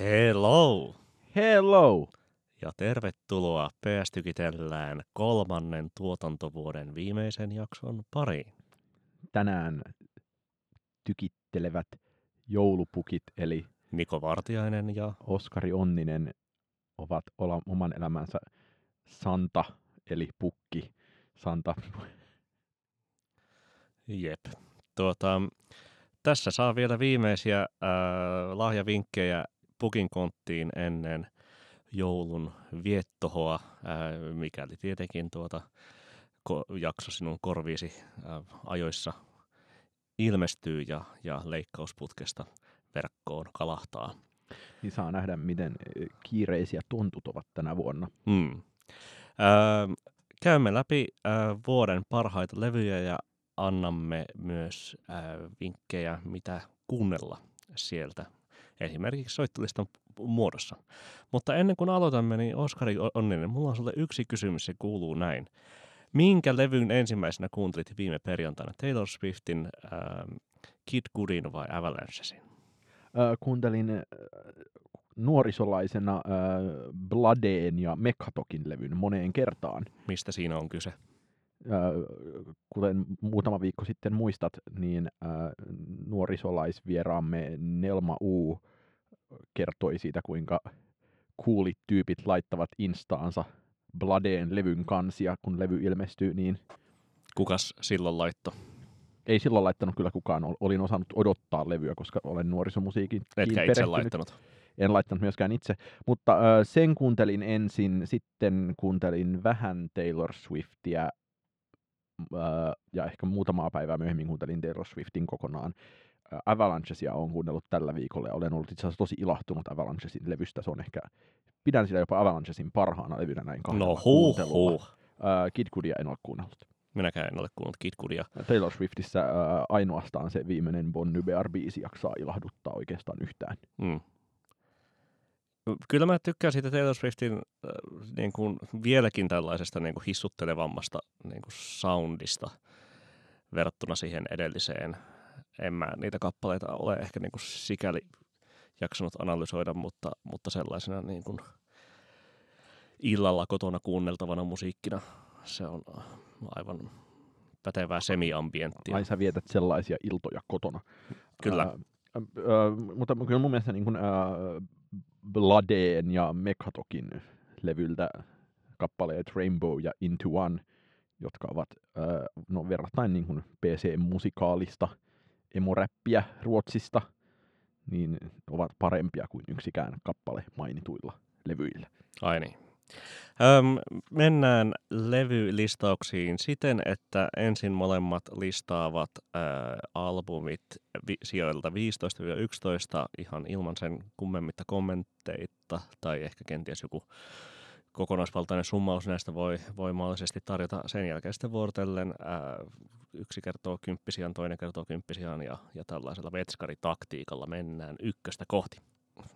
Hello. Hello! Ja tervetuloa PS Tykitellään kolmannen tuotantovuoden viimeisen jakson pariin. Tänään tykittelevät joulupukit, eli Niko Vartiainen ja Oskari Onninen, ovat oman elämänsä Santa, eli pukki. Santa. Jep. Tuota, tässä saa vielä viimeisiä ää, lahjavinkkejä pukin konttiin ennen joulun viettohoa, ää, mikäli tietenkin tuota ko- jakso sinun korviisi ää, ajoissa ilmestyy ja, ja leikkausputkesta verkkoon kalahtaa. Niin saa nähdä, miten kiireisiä tontut ovat tänä vuonna. Mm. Öö, käymme läpi öö, vuoden parhaita levyjä ja annamme myös öö, vinkkejä, mitä kuunnella sieltä, esimerkiksi soittolistan muodossa. Mutta ennen kuin aloitamme, niin Oskari Onninen, mulla on sulle yksi kysymys, se kuuluu näin. Minkä levyn ensimmäisenä kuuntelit viime perjantaina? Taylor Swiftin öö, Kid Goodin vai Avalanchesin? Ö, kuuntelin ö, nuorisolaisena ö, Bladeen ja Mekhatokin levyn moneen kertaan. Mistä siinä on kyse? Kuten muutama viikko sitten muistat, niin nuorisolaisvieraamme Nelma U kertoi siitä, kuinka kuulit tyypit laittavat instaansa Bladeen levyn kansia, kun levy ilmestyy, niin Kukas silloin laitto? ei silloin laittanut kyllä kukaan. Ol- Olin osannut odottaa levyä, koska olen nuorisomusiikin Etkä itse laittanut. En laittanut myöskään itse, mutta sen kuuntelin ensin, sitten kuuntelin vähän Taylor Swiftia ja ehkä muutamaa päivää myöhemmin kuuntelin Taylor Swiftin kokonaan. Ö, Avalanchesia olen kuunnellut tällä viikolla ja olen ollut itse asiassa tosi ilahtunut Avalanchesin levystä. Se on ehkä, pidän sitä jopa Avalanchesin parhaana levynä näin kahdella No huh, kuuntelulla. huh. Ö, Kid Goodia en ole kuunnellut. Minäkään en ole kuullut Kid Goodia. Taylor Swiftissä ainoastaan se viimeinen Bon Iver-biisi jaksaa ilahduttaa oikeastaan yhtään. Mm. Kyllä mä tykkään siitä Taylor Swiftin äh, niin kuin vieläkin tällaisesta niin kuin hissuttelevammasta niin kuin soundista verrattuna siihen edelliseen. En mä niitä kappaleita ole ehkä niin kuin sikäli jaksanut analysoida, mutta, mutta sellaisena niin kuin illalla kotona kuunneltavana musiikkina se on aivan pätevää semiambienttia. Ai sä vietät sellaisia iltoja kotona. Kyllä. Ää, ää, mutta kyllä mun mielestä niin kuin, ää, Bladeen ja Mekhatokin levyltä kappaleet Rainbow ja Into One, jotka ovat ää, no, verrattain niin kuin PC-musikaalista emoräppiä Ruotsista, niin ovat parempia kuin yksikään kappale mainituilla levyillä. Ai niin. Öm, mennään levylistauksiin siten, että ensin molemmat listaavat ää, albumit vi- sijoilta 15-11 ihan ilman sen kummemmitta kommentteita tai ehkä kenties joku kokonaisvaltainen summaus näistä voi, voi mahdollisesti tarjota sen jälkeen sitten vuorotellen. Ää, yksi kertoo kymppisiaan, toinen kertoo kymppisiaan ja, ja tällaisella vetskaritaktiikalla mennään ykköstä kohti.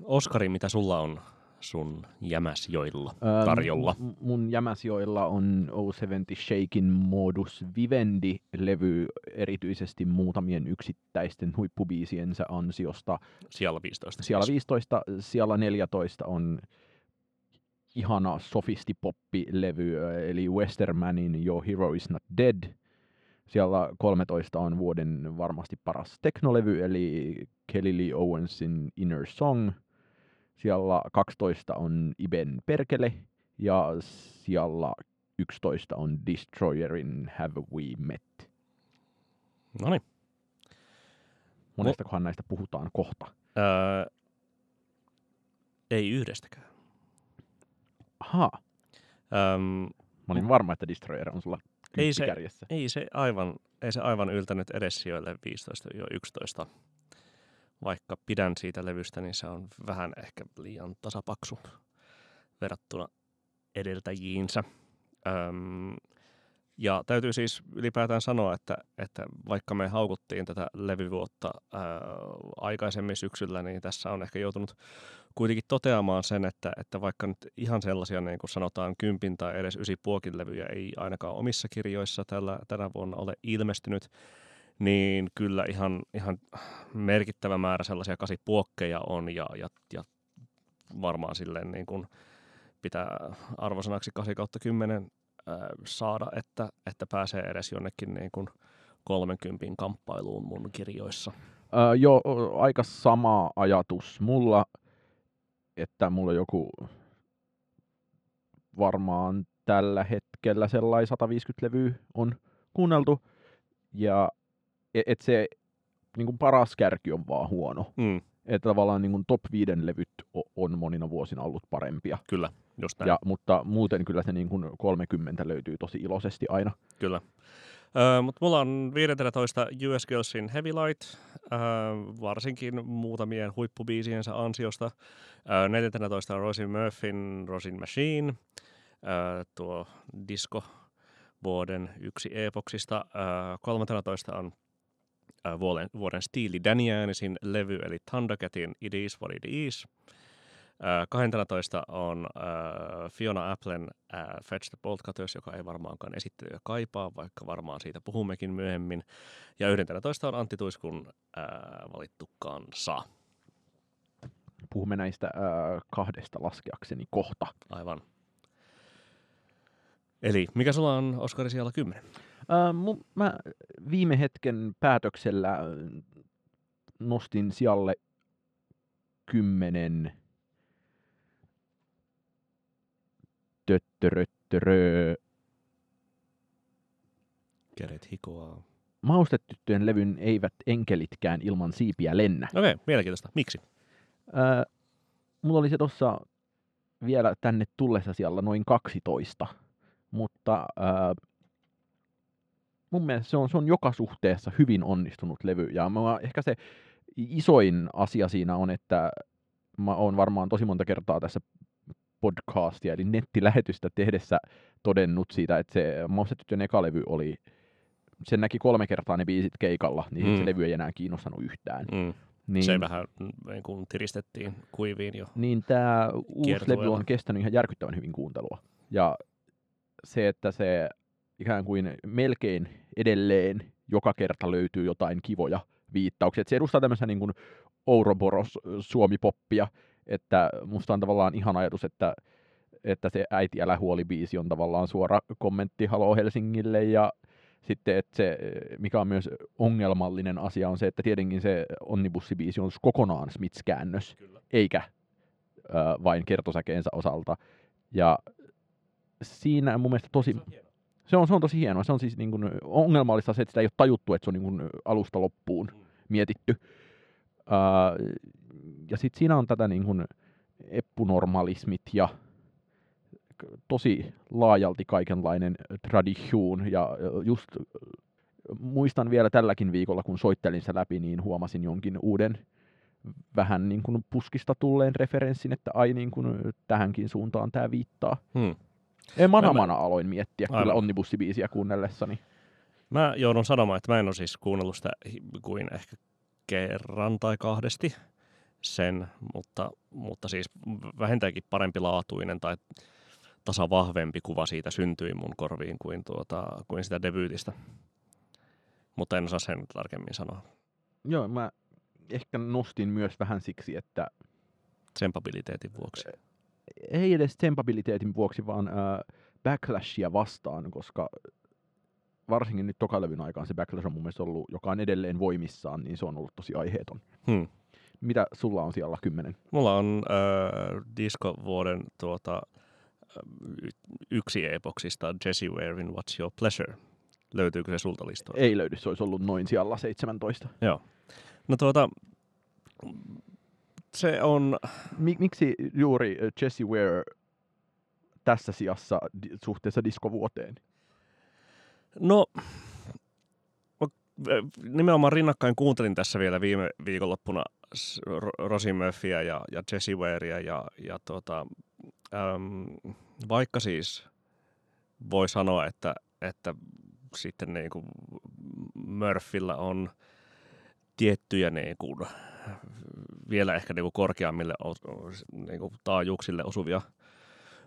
Oskari, mitä sulla on sun jämäsjoilla tarjolla? m- mun jämäsjoilla on O70 Shakin Modus Vivendi-levy erityisesti muutamien yksittäisten huippubiisiensä ansiosta. Siellä 15. Siellä siis. 15, siellä 14 on ihana sofistipoppi-levy, eli Westermanin Your Hero is Not Dead. Siellä 13 on vuoden varmasti paras teknolevy, eli Kelly Lee Owensin Inner Song. Siellä 12 on Iben Perkele, ja siellä 11 on Destroyerin Have We Met. No niin. Monestakohan näistä puhutaan kohta. Öö, ei yhdestäkään. Ahaa, Öm, mä olin varma, että Destroyer on sulla Ei se- kärjessä. ei, se aivan, ei se aivan yltänyt edes sijoille 15-11. Vaikka pidän siitä levystä, niin se on vähän ehkä liian tasapaksu verrattuna edeltäjiinsä. Öm, ja täytyy siis ylipäätään sanoa, että, että vaikka me haukuttiin tätä levyvuotta ää, aikaisemmin syksyllä, niin tässä on ehkä joutunut kuitenkin toteamaan sen, että, että vaikka nyt ihan sellaisia niin kuin sanotaan kympin tai edes ysipuokin levyjä ei ainakaan omissa kirjoissa tällä, tänä vuonna ole ilmestynyt, niin kyllä ihan, ihan merkittävä määrä sellaisia kasipuokkeja on ja, ja, ja varmaan silleen niin kuin pitää arvosanaksi 8 kautta 10 ää, saada, että, että pääsee edes jonnekin niin kuin 30 kamppailuun mun kirjoissa. Öö, joo, aika sama ajatus mulla, että mulla joku varmaan tällä hetkellä sellainen 150 levyä on kuunneltu. Ja et, et se niin kuin paras kärki on vaan huono. Mm, Että tavallaan niin kuin top 5 levyt on monina vuosina ollut parempia. kyllä, just näin. Ja, mutta muuten kyllä se niin kuin 30 löytyy tosi iloisesti aina. Kyllä. Öö, mutta mulla on 15 US Girlsin Heavy Light, öö, varsinkin muutamien huippubiisiensä ansiosta. Öö, 14 on Rosin Murphyn Rosin Machine, öö, tuo disco vuoden yksi epoksista. Öö, 13 on vuoden, vuoden Steely Danianisin levy, eli Thundercatin It Is What It Is. Öö, 12 on öö, Fiona Applen Fetch the Bolt Cutters, joka ei varmaankaan esittelyä kaipaa, vaikka varmaan siitä puhummekin myöhemmin. Ja 11 on Antti Tuiskun valittu kansa. Puhumme näistä kahdesta laskeakseni kohta. Aivan. Eli mikä sulla on Oskari siellä 10? Mu, mä viime hetken päätöksellä ää, nostin sijalle kymmenen töttöröttörö Keret hikoaa. maustetyttöjen levyn eivät enkelitkään ilman siipiä lennä. Okei, okay, mielenkiintoista. Miksi? Ää, mulla oli se tuossa vielä tänne tullessa siellä noin 12, mutta ää, mun mielestä se on, se on joka suhteessa hyvin onnistunut levy. Ja mä, ehkä se isoin asia siinä on, että mä oon varmaan tosi monta kertaa tässä podcastia, eli nettilähetystä tehdessä todennut siitä, että se Maustetyttöjen eka levy oli, sen näki kolme kertaa ne biisit keikalla, niin mm. se levy ei enää kiinnostanut yhtään. Mm. Niin, Se vähän mm, niin kuin tiristettiin kuiviin jo. niin tämä uusi levy on kestänyt ihan järkyttävän hyvin kuuntelua. Ja se, että se ikään kuin melkein edelleen joka kerta löytyy jotain kivoja viittauksia. Et se edustaa tämmöistä niin kuin Ouroboros Suomi-poppia, että musta on tavallaan ihan ajatus, että, että se Äiti älä huoli biisi on tavallaan suora kommentti Halo Helsingille ja sitten, että se, mikä on myös ongelmallinen asia, on se, että tietenkin se Onnibussibiisi on kokonaan Smiths-käännös, Kyllä. eikä ö, vain kertosäkeensä osalta. Ja siinä mun mielestä tosi, se on, se on tosi hienoa. Se on siis niin kuin ongelmallista se, että sitä ei ole tajuttu, että se on niin kuin alusta loppuun mietitty. Ää, ja sitten siinä on tätä niin kuin eppunormalismit ja tosi laajalti kaikenlainen tradition. Ja just muistan vielä tälläkin viikolla, kun soittelin sitä läpi, niin huomasin jonkin uuden vähän niin kuin puskista tulleen referenssin, että ai niin kuin tähänkin suuntaan tämä viittaa. Hmm. En Mä- manamana aloin miettiä Aivan. kyllä Onnibussibiisiä kuunnellessani. Mä joudun sanomaan, että mä en ole siis kuunnellut sitä kuin ehkä kerran tai kahdesti sen, mutta, mutta siis vähintäänkin parempi laatuinen tai tasa vahvempi kuva siitä syntyi mun korviin kuin, tuota, kuin sitä debyytistä. Mutta en osaa sen tarkemmin sanoa. Joo, mä ehkä nostin myös vähän siksi, että Tsempabiliteetin vuoksi. Ei edes tempabiliteetin vuoksi, vaan äh, backlashia vastaan, koska varsinkin nyt tokalevyn aikaan se backlash on mun mielestä ollut, joka on edelleen voimissaan, niin se on ollut tosi aiheeton. Hmm. Mitä sulla on siellä kymmenen? Mulla on äh, disco-vuoden tuota, yksi epoksista Jesse Warein What's Your Pleasure. Löytyykö se sulta listoilta? Ei löydy, se olisi ollut noin siellä 17. Joo. No tuota, se on, Mik- miksi juuri äh, Jesse Ware tässä sijassa suhteessa diskovuoteen? no, äh, nimenomaan rinnakkain kuuntelin tässä vielä viime viikonloppuna s- Ro- Rosie Murphyä ja, ja Jesse Warea ja, ja tuota, äm, vaikka siis voi sanoa, että, että sitten niin kuin Murphyllä on tiettyjä niin kuin, vielä ehkä niin kuin korkeammille niin kuin taajuuksille osuvia,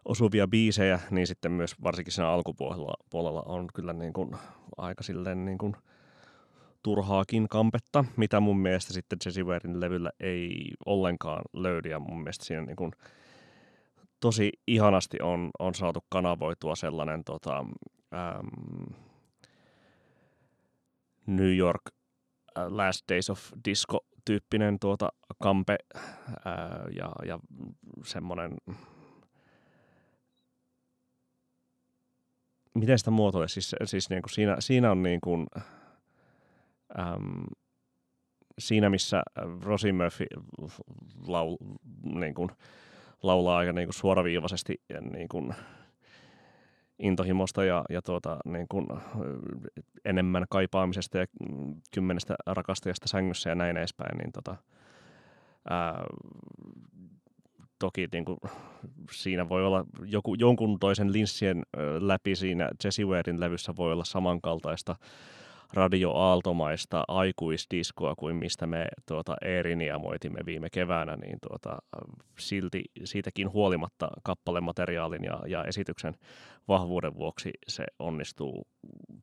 osuvia biisejä, niin sitten myös varsinkin siinä alkupuolella puolella on kyllä niin kuin aika silleen niin kuin turhaakin kampetta, mitä mun mielestä sitten Jesse Warein levyllä ei ollenkaan löydy. Ja mun mielestä siinä niin kuin tosi ihanasti on, on saatu kanavoitua sellainen tota, äm, New York Last Days of Disco tyyppinen tuota kampe ää, ja, ja semmoinen, miten sitä muotoille, siis, siis niin kuin siinä, siinä on niin kuin, äm, siinä missä Rosie Murphy laul, niin kuin, laulaa aika niin kuin suoraviivaisesti niin kuin, intohimosta ja, ja tuota, niin kuin, enemmän kaipaamisesta ja kymmenestä rakastajasta sängyssä ja näin edespäin, niin tota, ää, toki niin kuin, siinä voi olla joku, jonkun toisen linssien läpi siinä Jesse Warein levyssä voi olla samankaltaista radioaaltomaista aikuisdiskoa kuin mistä me tuota, Eerinia moitimme viime keväänä, niin tuota, silti siitäkin huolimatta kappalemateriaalin ja, ja esityksen vahvuuden vuoksi se onnistuu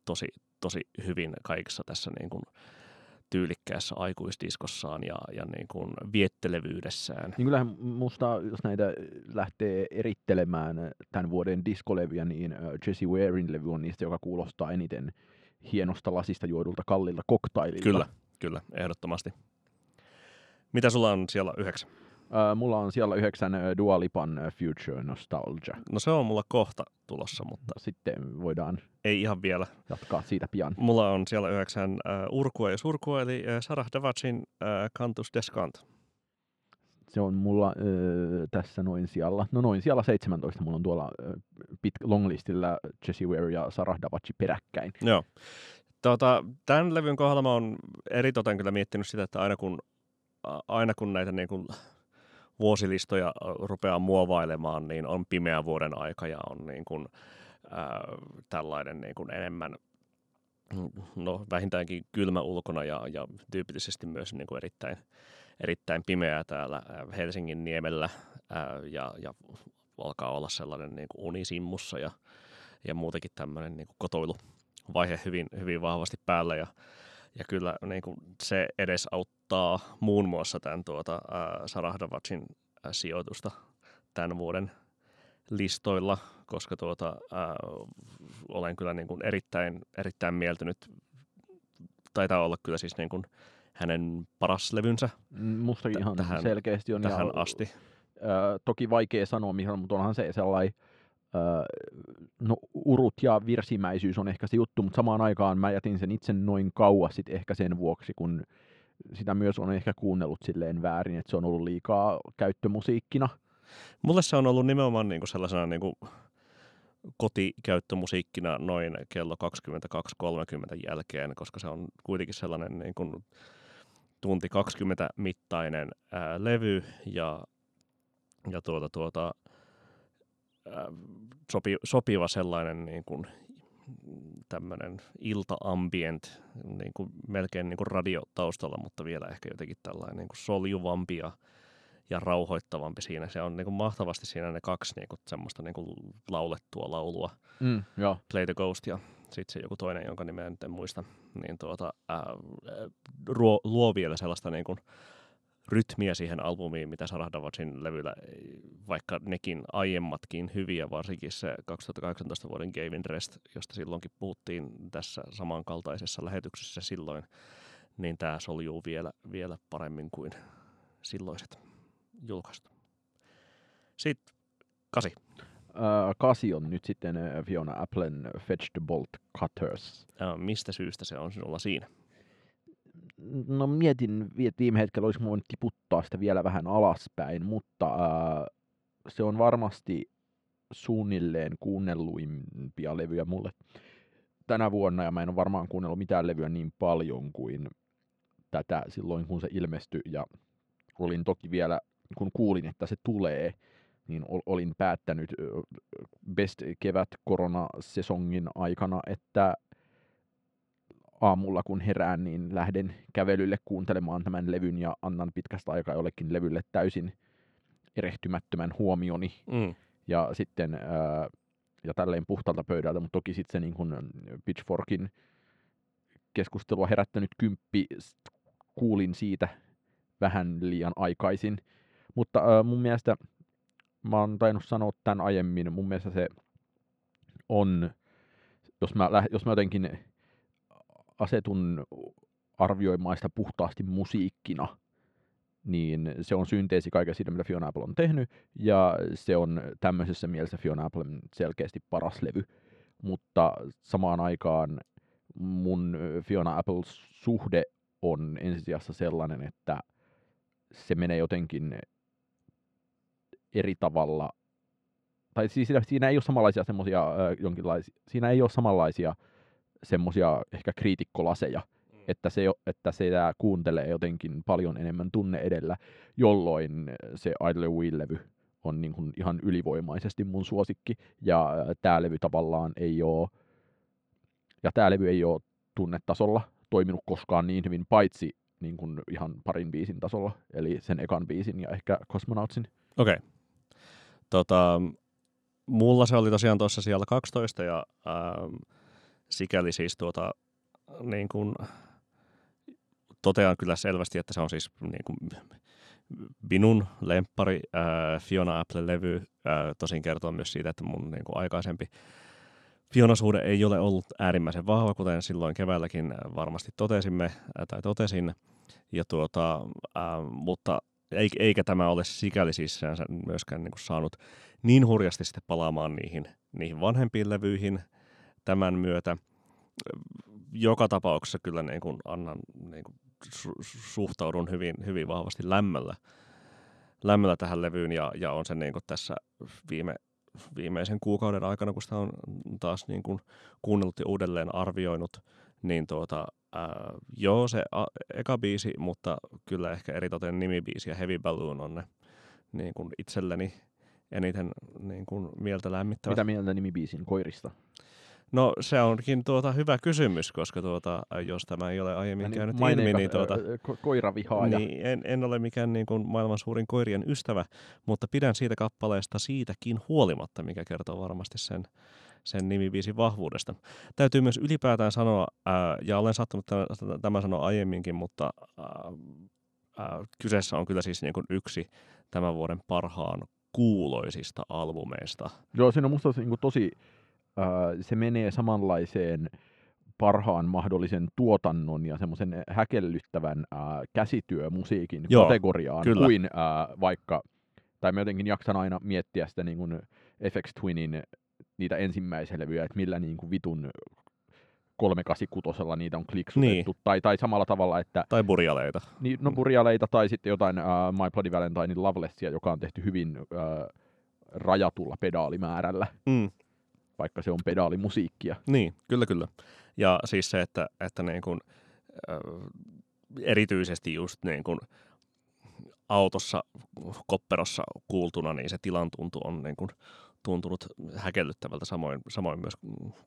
tosi, tosi hyvin kaikessa tässä niin kuin, tyylikkäässä aikuisdiskossaan ja, ja niin kuin viettelevyydessään. Niin kyllähän musta, jos näitä lähtee erittelemään tämän vuoden diskolevyjä, niin Jesse Warein levy on niistä, joka kuulostaa eniten hienosta lasista juodulta kallilta koktaililta. Kyllä, kyllä, ehdottomasti. Mitä sulla on siellä yhdeksän? Mulla on siellä yhdeksän Dua Lipan uh, Future Nostalgia. No se on mulla kohta tulossa, mutta... Sitten voidaan... Ei ihan vielä. Jatkaa siitä pian. Mulla on siellä yhdeksän Urkua ja Surkua, eli Sarah Davacin uh, Cantus Descant. Se on mulla uh, tässä noin siellä, no noin siellä 17, mulla on tuolla pit, longlistillä Jesse Ware ja Sarah Davaci peräkkäin. Joo. Tota, tämän levyn kohdalla mä oon eritoten kyllä miettinyt sitä, että aina kun, aina kun näitä niin kuin vuosilistoja rupeaa muovailemaan, niin on pimeä vuoden aika ja on niin kuin, ää, tällainen niin kuin enemmän no, vähintäänkin kylmä ulkona ja, ja tyypillisesti myös niin kuin erittäin, erittäin pimeää täällä Helsingin niemellä ää, ja, ja alkaa olla sellainen niin kuin unisimmussa ja, ja muutenkin tämmöinen niin kuin kotoiluvaihe hyvin, hyvin vahvasti päällä ja, ja kyllä niin kuin se edes auttaa muun muassa tämän tuota, äh, Sarahdavatsin äh, sijoitusta tämän vuoden listoilla, koska tuota, äh, olen kyllä niin kuin erittäin, erittäin mieltynyt. Taitaa olla kyllä siis niin kuin hänen paras levynsä. Mustakin ihan tähän, selkeästi on. Tähän ja, asti. Äh, toki vaikea sanoa, mihin, mutta onhan se sellainen no, urut ja virsimäisyys on ehkä se juttu, mutta samaan aikaan mä jätin sen itse noin kauas sit ehkä sen vuoksi, kun sitä myös on ehkä kuunnellut silleen väärin, että se on ollut liikaa käyttömusiikkina. Mulle se on ollut nimenomaan niinku sellaisena niinku kotikäyttömusiikkina noin kello 22.30 jälkeen, koska se on kuitenkin sellainen niin kuin tunti 20 mittainen ää, levy ja, ja tuota, tuota, sopi, sopiva sellainen niin kuin, tämmöinen ilta-ambient, niin kuin, melkein niin kuin radiotaustalla, mutta vielä ehkä jotenkin tällainen niin kuin soljuvampi ja, ja rauhoittavampi siinä. Se on niin kuin, mahtavasti siinä ne kaksi niin kuin, semmoista niin kuin, laulettua laulua. Mm, joo. Play the Ghost ja sitten se joku toinen, jonka nimeä nyt en muista, niin tuota, ää, ruo, luo vielä sellaista niin kuin, rytmiä siihen albumiin, mitä Sarah Davotsin levyllä, vaikka nekin aiemmatkin hyviä, varsinkin se 2018 vuoden Game in Rest, josta silloinkin puhuttiin tässä samankaltaisessa lähetyksessä silloin, niin tämä soljuu vielä, vielä paremmin kuin silloiset julkaistu. Sitten kasi. Kasi on nyt sitten Fiona Applen Fetch the Bolt Cutters. Uh, mistä syystä se on sinulla siinä? no mietin viime hetkellä, olisiko voinut tiputtaa sitä vielä vähän alaspäin, mutta ää, se on varmasti suunnilleen kuunnelluimpia levyjä mulle tänä vuonna, ja mä en ole varmaan kuunnellut mitään levyä niin paljon kuin tätä silloin, kun se ilmestyi, ja olin toki vielä, kun kuulin, että se tulee, niin olin päättänyt Best kevät koronasesongin aikana, että aamulla kun herään, niin lähden kävelylle kuuntelemaan tämän levyn ja annan pitkästä aikaa jollekin levylle täysin erehtymättömän huomioni. Mm. Ja sitten ää, ja tälleen puhtalta pöydältä, mutta toki sitten se niin kuin Pitchforkin keskustelua herättänyt kymppi, kuulin siitä vähän liian aikaisin. Mutta mun mielestä, mä oon tainnut sanoa tämän aiemmin, mun mielestä se on, jos mä, jos mä jotenkin asetun arvioimaan sitä puhtaasti musiikkina, niin se on synteesi kaiken siitä, mitä Fiona Apple on tehnyt, ja se on tämmöisessä mielessä Fiona Applen selkeästi paras levy. Mutta samaan aikaan mun Fiona Apple-suhde on ensisijassa sellainen, että se menee jotenkin eri tavalla, tai siis siinä, ei ole samanlaisia semmoisia jonkinlaisia, siinä ei ole samanlaisia semmoisia ehkä kriitikkolaseja, mm. että se, että se kuuntelee jotenkin paljon enemmän tunne edellä, jolloin se Idle Wheel-levy on niin kuin ihan ylivoimaisesti mun suosikki, ja tämä levy tavallaan ei ole, ja tämä levy ei ole tunnetasolla toiminut koskaan niin hyvin, paitsi niin kuin ihan parin biisin tasolla, eli sen ekan biisin ja ehkä Cosmonautsin. Okei. Okay. Tota, mulla se oli tosiaan tuossa siellä 12 ja ähm, sikäli siis tuota, niin kuin, totean kyllä selvästi, että se on siis niin kuin, minun lemppari äh, Fiona Apple-levy. Äh, tosin kertoo myös siitä, että mun niin kuin, aikaisempi Fiona-suhde ei ole ollut äärimmäisen vahva, kuten silloin keväälläkin varmasti totesimme äh, tai totesin. Ja tuota, äh, mutta eikä tämä ole sikäli siis myöskään niin kuin saanut niin hurjasti sitten palaamaan niihin, niihin vanhempiin levyihin tämän myötä. Joka tapauksessa kyllä niin kuin annan, niin kuin suhtaudun hyvin, hyvin vahvasti lämmöllä, lämmöllä tähän levyyn ja, ja on se niin kuin tässä viime, viimeisen kuukauden aikana, kun sitä on taas niin kuin kuunnellut ja uudelleen arvioinut, niin tuota, ää, joo, se a, eka biisi, mutta kyllä ehkä eritoten nimibiisi ja Heavy Balloon on ne niin kuin itselleni eniten niin kuin mieltä lämmittävät. Mitä mieltä nimibiisin koirista? No se onkin tuota hyvä kysymys, koska tuota, jos tämä ei ole aiemmin niin, käynyt ilmi, niin tuota, ko- koiravihaaja. Niin, en, en ole mikään niin kuin maailman suurin koirien ystävä, mutta pidän siitä kappaleesta siitäkin huolimatta, mikä kertoo varmasti sen, sen nimibiisin vahvuudesta. Täytyy myös ylipäätään sanoa, ää, ja olen sattunut tämän sanoa aiemminkin, mutta ää, ää, kyseessä on kyllä siis niin kuin yksi tämän vuoden parhaan kuuloisista albumeista. Joo, siinä on musta niin kuin tosi se menee samanlaiseen parhaan mahdollisen tuotannon ja semmoisen häkellyttävän käsityömusiikin Joo, kategoriaan kyllä. kuin vaikka, tai mä jotenkin jaksan aina miettiä sitä niin kuin FX Twinin niitä ensimmäisiä levyjä, että millä niin kuin vitun 386 niitä on kliksutettu, niin. tai, tai samalla tavalla, että... Tai burjaleita. Niin, no burjaleita, tai sitten jotain uh, My Bloody Valentinein Lovelessia, joka on tehty hyvin uh, rajatulla pedaalimäärällä. Mm vaikka se on pedaalimusiikkia. Niin, kyllä kyllä. Ja siis se, että, että niin kuin, äh, erityisesti just niin kuin autossa, kopperossa kuultuna, niin se tilan tuntu on niin kuin tuntunut häkellyttävältä, samoin, samoin myös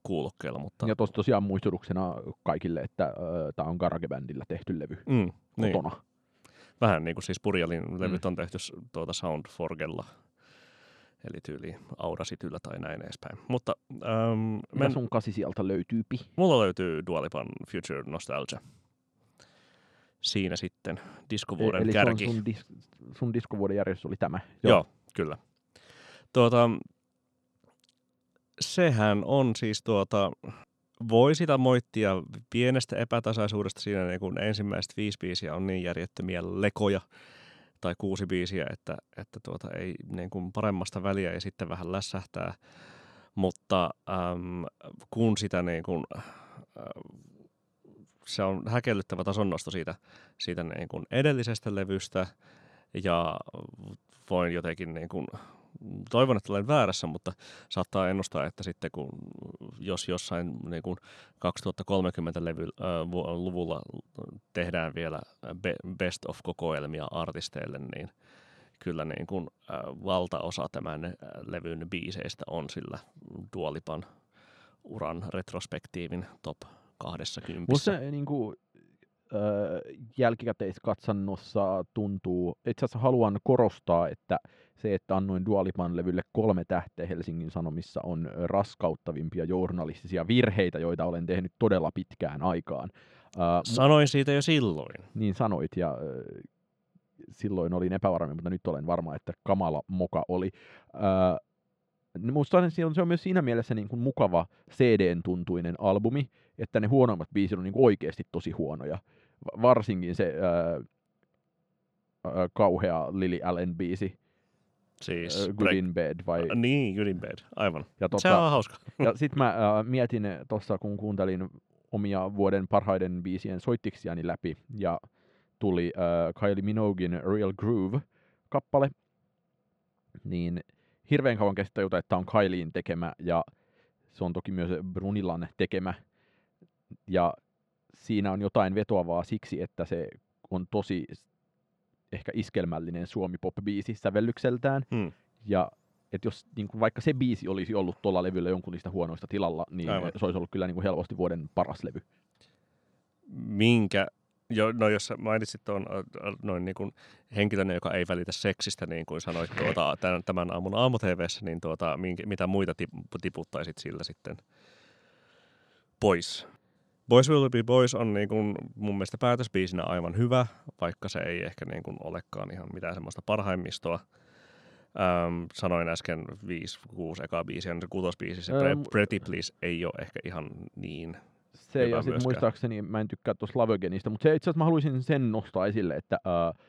kuulokkeilla. Mutta... Ja tos, tosiaan muistutuksena kaikille, että äh, tämä on GarageBandilla tehty levy mm, kotona. Niin. Vähän niin kuin siis Purjalin levyt mm. on tehty tuota Soundforgella Eli tyyli Audacity tai näin edespäin. Mutta, ähm, men... sun kasi sieltä löytyypi? Mulla löytyy Dualipan Future Nostalgia. Siinä sitten diskovuoden Eli kärki. Eli sun, dis- sun diskovuoden järjestys oli tämä? Joo, Joo kyllä. Tuota, sehän on siis tuota, voi sitä moittia pienestä epätasaisuudesta siinä, niin kun ensimmäiset viisi biisiä on niin järjettömiä lekoja, tai kuusi biisiä, että, että tuota, ei niin kuin paremmasta väliä ja sitten vähän lässähtää. Mutta äm, kun sitä niin kuin, äh, se on häkellyttävä tasonnosto siitä, siitä niin kuin edellisestä levystä ja voin jotenkin niin kuin toivon, että olen väärässä, mutta saattaa ennustaa, että sitten kun jos jossain niin kuin 2030-luvulla tehdään vielä best of kokoelmia artisteille, niin kyllä niin kuin, valtaosa tämän levyn biiseistä on sillä Duolipan uran retrospektiivin top 20. Mutta se niin kuin, jälkikäteiskatsannossa tuntuu, itse asiassa haluan korostaa, että se, että annoin Dualipan levylle kolme tähteä Helsingin Sanomissa on raskauttavimpia journalistisia virheitä, joita olen tehnyt todella pitkään aikaan. Sanoin siitä jo silloin. Niin sanoit, ja silloin olin epävarma, mutta nyt olen varma, että kamala moka oli. Musta on, se on myös siinä mielessä niin kuin mukava CD-tuntuinen albumi, että ne huonoimmat biisit on niin oikeasti tosi huonoja. Varsinkin se uh, uh, kauhea Lily Allen biisi, Siis Good in Bed. Vai... Niin, Good in Bed, aivan. Ja tota, se on hauska. ja sitten mä uh, mietin tuossa, kun kuuntelin omia vuoden parhaiden biisien soittiksiani läpi, ja tuli uh, Kylie Minogin Real Groove-kappale, niin hirveän kauan kesti tajuta, että tämä on Kylien tekemä, ja se on toki myös Brunilan tekemä, ja siinä on jotain vetoavaa siksi, että se on tosi ehkä iskelmällinen suomi-pop-biisi sävellykseltään, hmm. ja että jos niin kuin vaikka se biisi olisi ollut tuolla levyllä jonkun niistä huonoista tilalla, niin Aivan. se olisi ollut kyllä niin kuin helposti vuoden paras levy. Minkä, jo, no jos mainitsit tuon noin niin kuin henkilön, joka ei välitä seksistä, niin kuin sanoit tuota, tämän, tämän aamun aamu niin tuota, minkä, mitä muita tiputtaisit sillä sitten pois? Boys Will Be Boys on niin kuin mun mielestä päätösbiisinä aivan hyvä, vaikka se ei ehkä niin kuin olekaan ihan mitään semmoista parhaimmistoa. Ähm, sanoin äsken 5-6 ekaa biisiä, niin se kutosbiisi, se ähm, Pretty Please ei ole ehkä ihan niin Se ja sitten muistaakseni, mä en tykkää tuosta Lavogenista, mutta se itse asiassa mä haluaisin sen nostaa esille, että uh,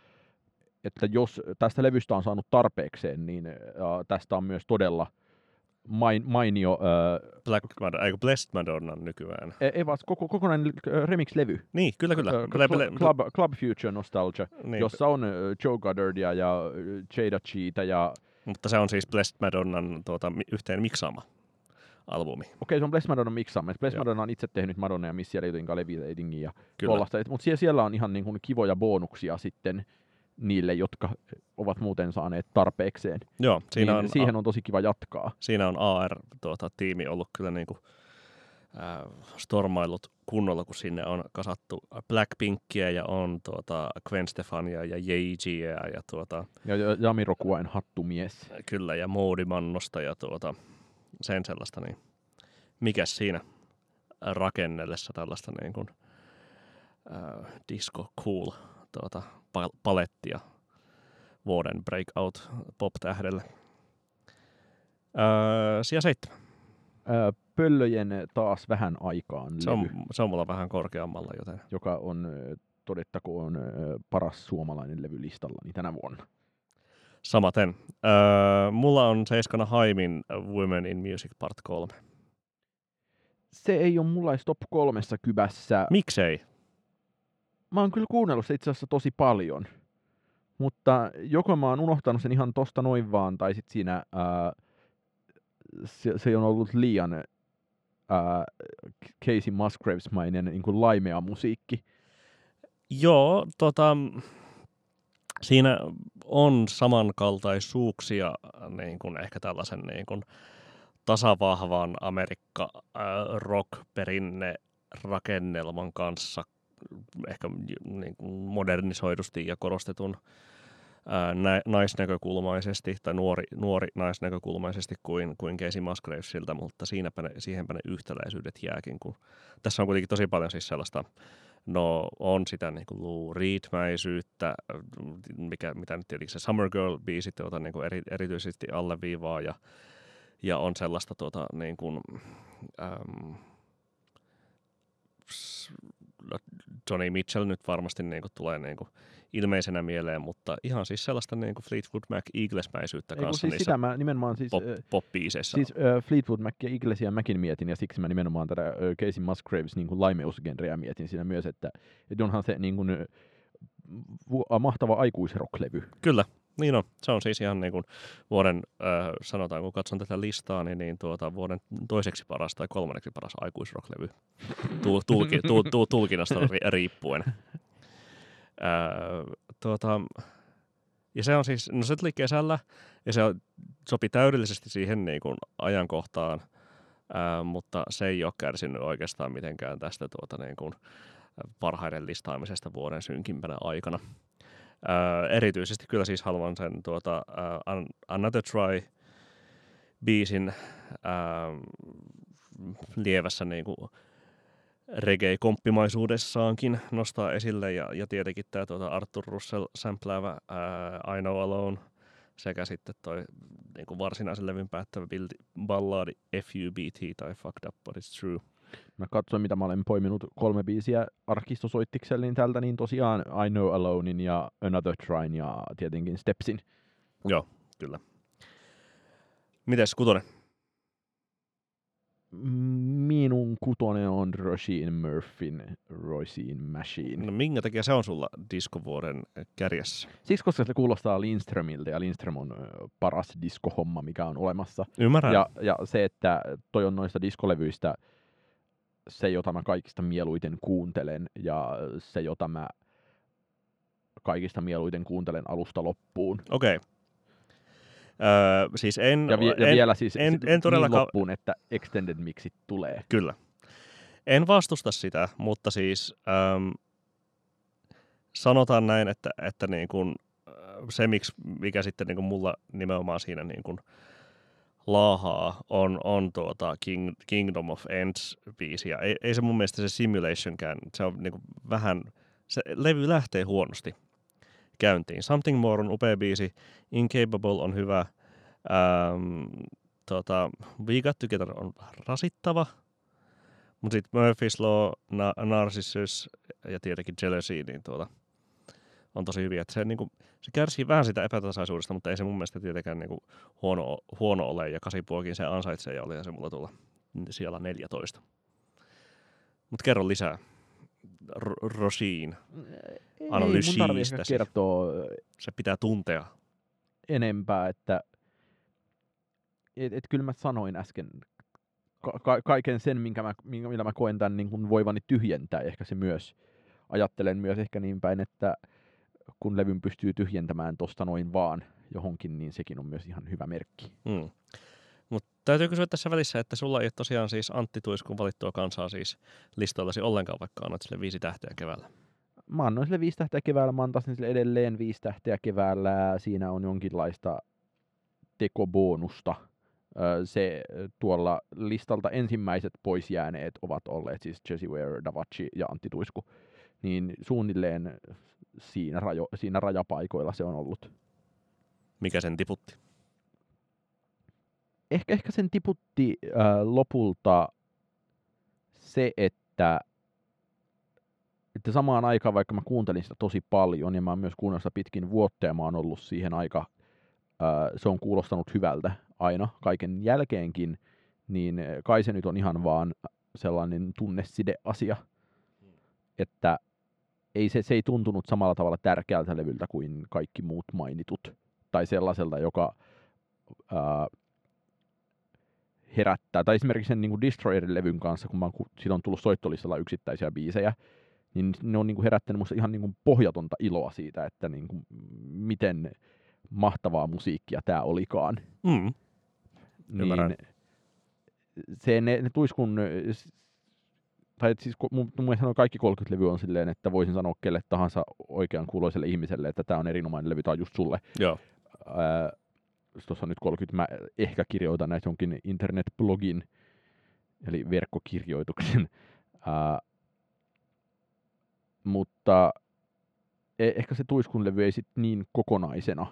että jos tästä levystä on saanut tarpeekseen, niin uh, tästä on myös todella main, mainio... Uh, Black Madonna, eikö Blessed Madonna nykyään? Ei, ei vaan koko, kokonainen remix-levy. Niin, kyllä, kyllä. Uh, Club, Club, Club Future Nostalgia, niin. jossa on Joe Goddardia ja Jada Cheetah ja... Mutta se on siis Blessed Madonnan tuota, yhteen miksaama albumi. Okei, okay, se on Blessed Madonna miksaama. Blessed Madonna on itse tehnyt Madonna ja Missy Elliotin Levitatingin ja tuollaista. Mutta siellä on ihan niin kuin kivoja bonuksia sitten niille, jotka ovat muuten saaneet tarpeekseen. Joo, siinä niin on, siihen on tosi kiva jatkaa. Siinä on AR-tiimi tuota, ollut kyllä niin kuin, äh, stormailut kunnolla, kun sinne on kasattu Blackpinkia ja on tuota, Gwen Stefania ja Yeejiä ja tuota... Ja Jamiroquain hattumies. Kyllä, ja Moodimannosta ja tuota, sen sellaista, niin mikäs siinä rakennellessa tällaista niin kuin, äh, disco cool tuota, palettia vuoden breakout pop-tähdelle. Öö, sija seitsemän. Öö, pöllöjen taas vähän aikaan se on, se on mulla vähän korkeammalla, joten... Joka on, todettakoon, paras suomalainen levy listallani tänä vuonna. Samaten. Öö, mulla on seiskana Haimin Women in Music Part 3. Se ei ole mulla top kolmessa kyvässä. Miksei? Mä oon kyllä kuunnellut se itse asiassa tosi paljon. Mutta joko mä oon unohtanut sen ihan tosta noin vaan, tai sitten siinä ää, se, se on ollut liian ää, Casey Musgraves-mainen niin kuin laimea musiikki. Joo, tota, siinä on samankaltaisuuksia niin kuin ehkä tällaisen niin kuin tasavahvan Amerikka äh, rock-perinne rakennelman kanssa ehkä niin kuin modernisoidusti ja korostetun ää, naisnäkökulmaisesti tai nuori, nuori naisnäkökulmaisesti kuin, kuin Casey Musgravesilta, mutta siinäpä ne, siihenpä ne yhtäläisyydet jääkin. Kun, tässä on kuitenkin tosi paljon siis sellaista, no on sitä niin kuin Lou Reed-mäisyyttä, mikä, mitä nyt tietenkin se Summer Girl-biisit tuota, niin kuin eri, erityisesti alleviivaa ja, ja on sellaista tuota, niin kuin, äm, Johnny Mitchell nyt varmasti niin kuin, tulee niin kuin, ilmeisenä mieleen, mutta ihan siis sellaista niin kuin Fleetwood Mac Eagles-mäisyyttä Ei, kanssa siis sitä mä nimenomaan siis, pop, pop Siis uh, Fleetwood Mac ja Eaglesia mäkin mietin, ja siksi mä nimenomaan tätä uh, Casey Musgraves niin kuin laimeusgenreä mietin siinä myös, että, että onhan se niin kuin, uh, mahtava aikuisrocklevy. Kyllä, niin on. Se on siis ihan niin kuin vuoden, äh, sanotaan kun katson tätä listaa, niin, niin tuota, vuoden toiseksi paras tai kolmanneksi paras aikuisrocklevy tul, tulki, tul, tul, tulkinnasta riippuen. Äh, tuota, ja se on siis, no se tuli kesällä ja se sopi täydellisesti siihen niin kuin ajankohtaan, äh, mutta se ei ole kärsinyt oikeastaan mitenkään tästä tuota, niin kuin parhaiden listaamisesta vuoden synkimpänä aikana. Äh, erityisesti kyllä siis haluan sen tuota, uh, Another Try biisin uh, lievässä niin kuin, reggae-komppimaisuudessaankin nostaa esille. Ja, ja tietenkin tämä tuota Arthur Russell sampläävä ää, I Know Alone sekä sitten toi niin kuin varsinaisen levyn päättävä balladi FUBT tai Fucked Up But It's True. Mä katsoin, mitä mä olen poiminut kolme biisiä arkistosoittikselle, niin tältä niin tosiaan I Know Alonein ja Another Trine ja tietenkin Stepsin. Joo, kyllä. Mites kutonen? Minun kutonen on Roisin Murphyn Roisin Machine. No minkä takia se on sulla diskovuoden kärjessä? Siksi, koska se kuulostaa Lindströmiltä ja Lindström on paras diskohomma, mikä on olemassa. Ymmärrän. Ja, ja se, että toi on noista diskolevyistä se, jota mä kaikista mieluiten kuuntelen ja se, jota mä kaikista mieluiten kuuntelen alusta loppuun. Okei. Okay. Öö, siis en, ja, vi- ja en, vielä siis en, en niin todellakaan... loppuun, että extended mixit tulee. Kyllä. En vastusta sitä, mutta siis ähm, sanotaan näin, että, että niin kun, se, miksi, mikä sitten niin kun mulla nimenomaan siinä niin kun laahaa, on, on tuota King, Kingdom of Ends-biisiä. Ei, ei se mun mielestä se Simulationkään, se on niin vähän, se levy lähtee huonosti käyntiin. Something More on upea biisi, Incapable on hyvä, ähm, tota, We Got Together on rasittava, mutta sitten Murphy's Law, Na- Narcissus ja tietenkin Jealousy, niin tuota, on tosi hyviä. Että se, niin kuin, se kärsii vähän sitä epätasaisuudesta, mutta ei se mun mielestä tietenkään niin kuin, huono, huono ole. Ja kasipuokin se ansaitsee ja oli se mulla tulla siellä 14. Mutta kerro lisää. R- Rosiin analysiistä. kertoa se pitää tuntea. Enempää, että et, et kyllä mä sanoin äsken ka- kaiken sen, minkä mä, minkä, millä mä koen tämän niin kuin voivani tyhjentää. Ehkä se myös, ajattelen myös ehkä niin päin, että kun levyn pystyy tyhjentämään tosta noin vaan johonkin, niin sekin on myös ihan hyvä merkki. Hmm. Mutta täytyy kysyä tässä välissä, että sulla ei ole tosiaan siis Antti Tuiskun valittua kansaa siis listoillasi ollenkaan, vaikka annat sille viisi tähteä keväällä. Mä annoin sille viisi tähteä keväällä, mä antaisin sille edelleen viisi tähteä keväällä. Siinä on jonkinlaista tekobonusta. Se tuolla listalta ensimmäiset pois jääneet ovat olleet siis Jesse Ware, Davachi ja Antti Tuisku. Niin suunnilleen siinä, rajo, siinä rajapaikoilla se on ollut. Mikä sen tiputti? Ehkä, ehkä sen tiputti äh, lopulta se, että, että samaan aikaan, vaikka mä kuuntelin sitä tosi paljon, ja mä oon myös kuunnellut sitä pitkin vuotta, ja mä oon ollut siihen aika, äh, se on kuulostanut hyvältä aina kaiken jälkeenkin, niin kai se nyt on ihan vaan sellainen tunneside-asia, että ei se, se ei tuntunut samalla tavalla tärkeältä levyltä kuin kaikki muut mainitut. Tai sellaiselta, joka ää, herättää. Tai esimerkiksi sen niin Destroyerin levyn kanssa, kun mä, siitä on tullut soittolistalla yksittäisiä biisejä, niin ne on niin kuin herättänyt musta ihan niin kuin pohjatonta iloa siitä, että niin kuin, miten mahtavaa musiikkia tämä olikaan. Mm. Niin, se, ne, ne tuiskun tai siis mun, mun mielestä kaikki 30 levy on silleen, että voisin sanoa kelle tahansa oikean kuuloiselle ihmiselle, että tämä on erinomainen levy, tämä on just sulle. Joo. Tuossa on nyt 30, mä ehkä kirjoitan näitä jonkin internetblogin, eli verkkokirjoituksen. Ää, mutta e- ehkä se tuiskun levy ei sit niin kokonaisena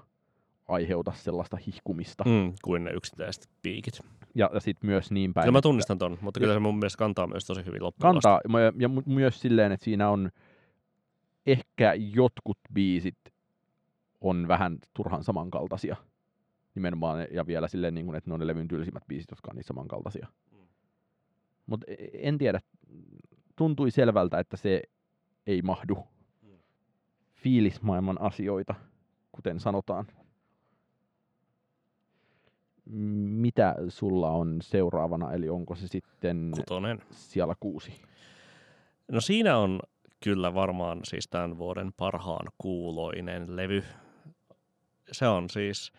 aiheuta sellaista hihkumista. Mm, kuin ne yksittäiset piikit. Ja, ja sitten myös niin päin. Kyllä mä tunnistan ton, mutta kyllä se mun mielestä kantaa myös tosi hyvin loppuun Kantaa, ja, ja myös silleen, että siinä on ehkä jotkut biisit on vähän turhan samankaltaisia. Nimenomaan, ja vielä silleen, niin kuin, että ne on ne levyn tylsimmät biisit, jotka on niin samankaltaisia. Mm. Mutta e, en tiedä, tuntui selvältä, että se ei mahdu mm. fiilismaailman asioita, kuten sanotaan mitä sulla on seuraavana, eli onko se sitten Kutonen. siellä kuusi? No siinä on kyllä varmaan siis tämän vuoden parhaan kuuloinen levy. Se on siis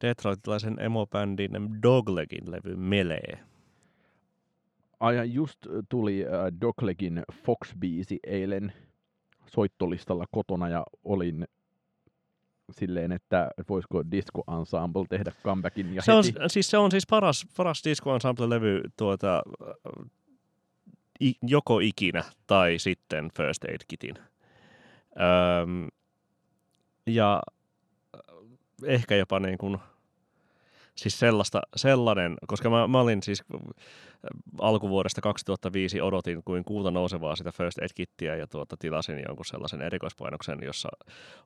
Detroitilaisen emobändin Doglegin levy Melee. Ai just tuli äh, Doglegin Fox-biisi eilen soittolistalla kotona ja olin silleen, että voisiko Disco Ensemble tehdä comebackin. Ja se, on, siis, se on siis paras, paras Disco Ensemble-levy tuota, i, joko ikinä tai sitten First Aid Kitin. Öm, ja ehkä jopa niin kuin, siis sellaista, sellainen, koska mä, mä olin siis alkuvuodesta 2005 odotin kuin kuuta nousevaa sitä First Aid Kittiä ja tuota, tilasin jonkun sellaisen erikoispainoksen, jossa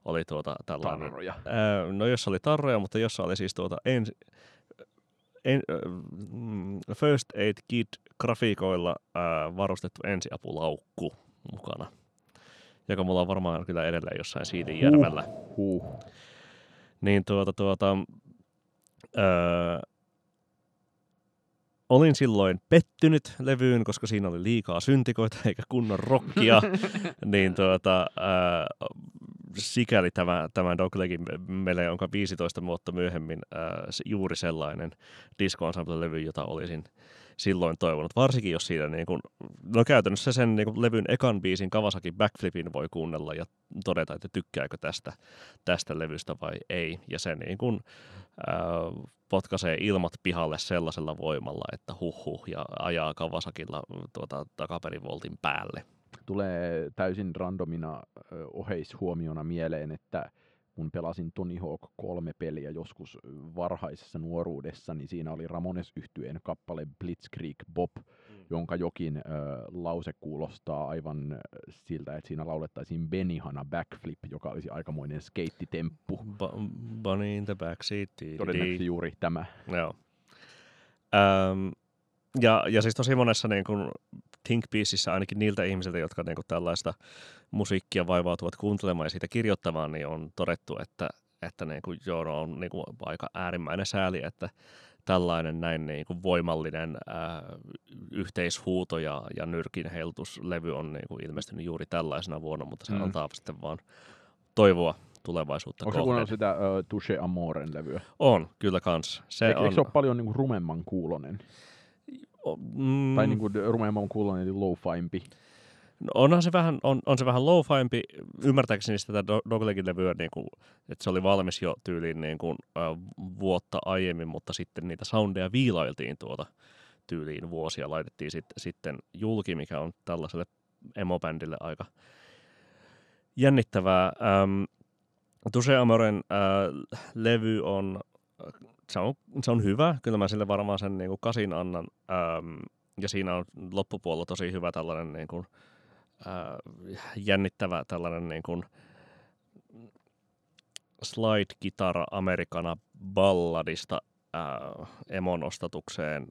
oli tuota tällainen... Tarroja. Ää, no jossa oli tarroja, mutta jossa oli siis tuota ensi, en, mm, First Aid Kit grafiikoilla ää, varustettu ensiapulaukku mukana, joka mulla on varmaan kyllä edelleen jossain Siidinjärvellä. Huh. Niin tuota, tuota, öö, olin silloin pettynyt levyyn, koska siinä oli liikaa syntikoita eikä kunnon rockia. niin tuota, öö, sikäli tämä, tämä Doglegin meille onka 15 vuotta myöhemmin öö, juuri sellainen disco levy jota olisin silloin toivonut. Varsinkin jos siinä, niin kun, no käytännössä sen niin kun levyn ekan biisin Kawasaki Backflipin voi kuunnella ja todeta, että tykkääkö tästä, tästä levystä vai ei. Ja se niin kun, äh, potkaisee ilmat pihalle sellaisella voimalla, että huh ja ajaa Kawasakilla tuota, takaperivoltin päälle. Tulee täysin randomina oheishuomiona mieleen, että kun pelasin Tony Hawk 3 peliä joskus varhaisessa nuoruudessa, niin siinä oli Ramones yhtyeen kappale Blitzkrieg Bob, mm. jonka jokin ö, lause kuulostaa aivan siltä, että siinä laulettaisiin Benihana Backflip, joka olisi aikamoinen skeittitemppu. Ba- bunny in the backseat. Todennäköisesti juuri tämä. Joo. Ja, ja siis tosi monessa niin kuin Think Pieceissä ainakin niiltä ihmisiltä, jotka niin kuin tällaista musiikkia vaivautuvat kuuntelemaan ja siitä kirjoittamaan, niin on todettu, että, että niin kuin, joo, no on niin kuin aika äärimmäinen sääli, että tällainen näin niin kuin voimallinen ää, yhteishuuto ja, ja nyrkin heiltuslevy on niin kuin ilmestynyt juuri tällaisena vuonna, mutta se mm. antaa sitten vaan toivoa tulevaisuutta Onko kohden. sitä uh, Touche Amoren levyä? On, kyllä kans. Se Eikö, on, eikö se ole paljon niin kuin rumemman kuulonen? Mm, Tai niin kuin rumemman kuulonen, eli low-faimpi? No onhan se vähän, on, on se vähän low faimpi ymmärtääkseni sitä Do- Doglegin levyä, niin kuin, että se oli valmis jo tyyliin niin kuin, äh, vuotta aiemmin, mutta sitten niitä soundeja viilailtiin tuota tyyliin vuosia, laitettiin sit, sitten julki, mikä on tällaiselle emobändille aika jännittävää. Ähm, Tuse Amoren äh, levy on, se on, se on hyvä, kyllä mä sille varmaan sen niin kuin kasin annan, ähm, ja siinä on loppupuolella tosi hyvä tällainen niin kuin, äh, jännittävä tällainen niin kuin slide-kitara amerikana balladista äh, emonostatukseen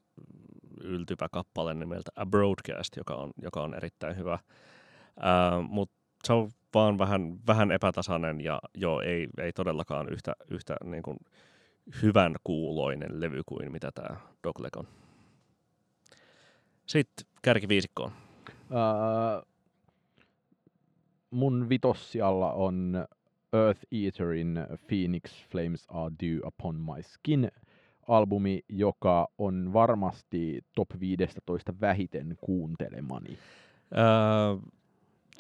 yltyvä kappale nimeltä A Broadcast, joka on, joka on erittäin hyvä. Äh, Mutta se on vaan vähän, vähän epätasainen ja joo, ei, ei todellakaan yhtä, yhtä niin kuin hyvän kuuloinen levy kuin mitä tämä Dogleg on. Sitten kärkiviisikkoon. Uh, mun vitossialla on Earth Eaterin Phoenix Flames Are Due Upon My Skin albumi, joka on varmasti top 15 vähiten kuuntelemani. Öö,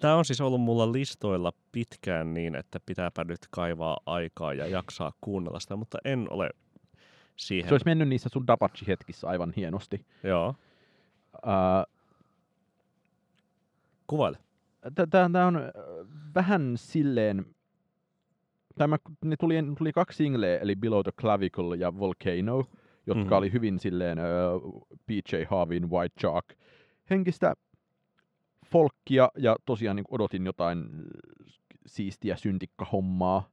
Tämä on siis ollut mulla listoilla pitkään niin, että pitääpä nyt kaivaa aikaa ja jaksaa kuunnella sitä, mutta en ole siihen. Se olisi mennyt niissä sun Dapachi-hetkissä aivan hienosti. Joo, Uh, kuvaile. Tämä on äh, vähän silleen, tämä, ne tuli, tuli kaksi singleä, eli Below the Clavicle ja Volcano, jotka mm. oli hyvin silleen uh, PJ Harvin White Chalk henkistä folkkia, ja tosiaan niin odotin jotain siistiä syntikkahommaa.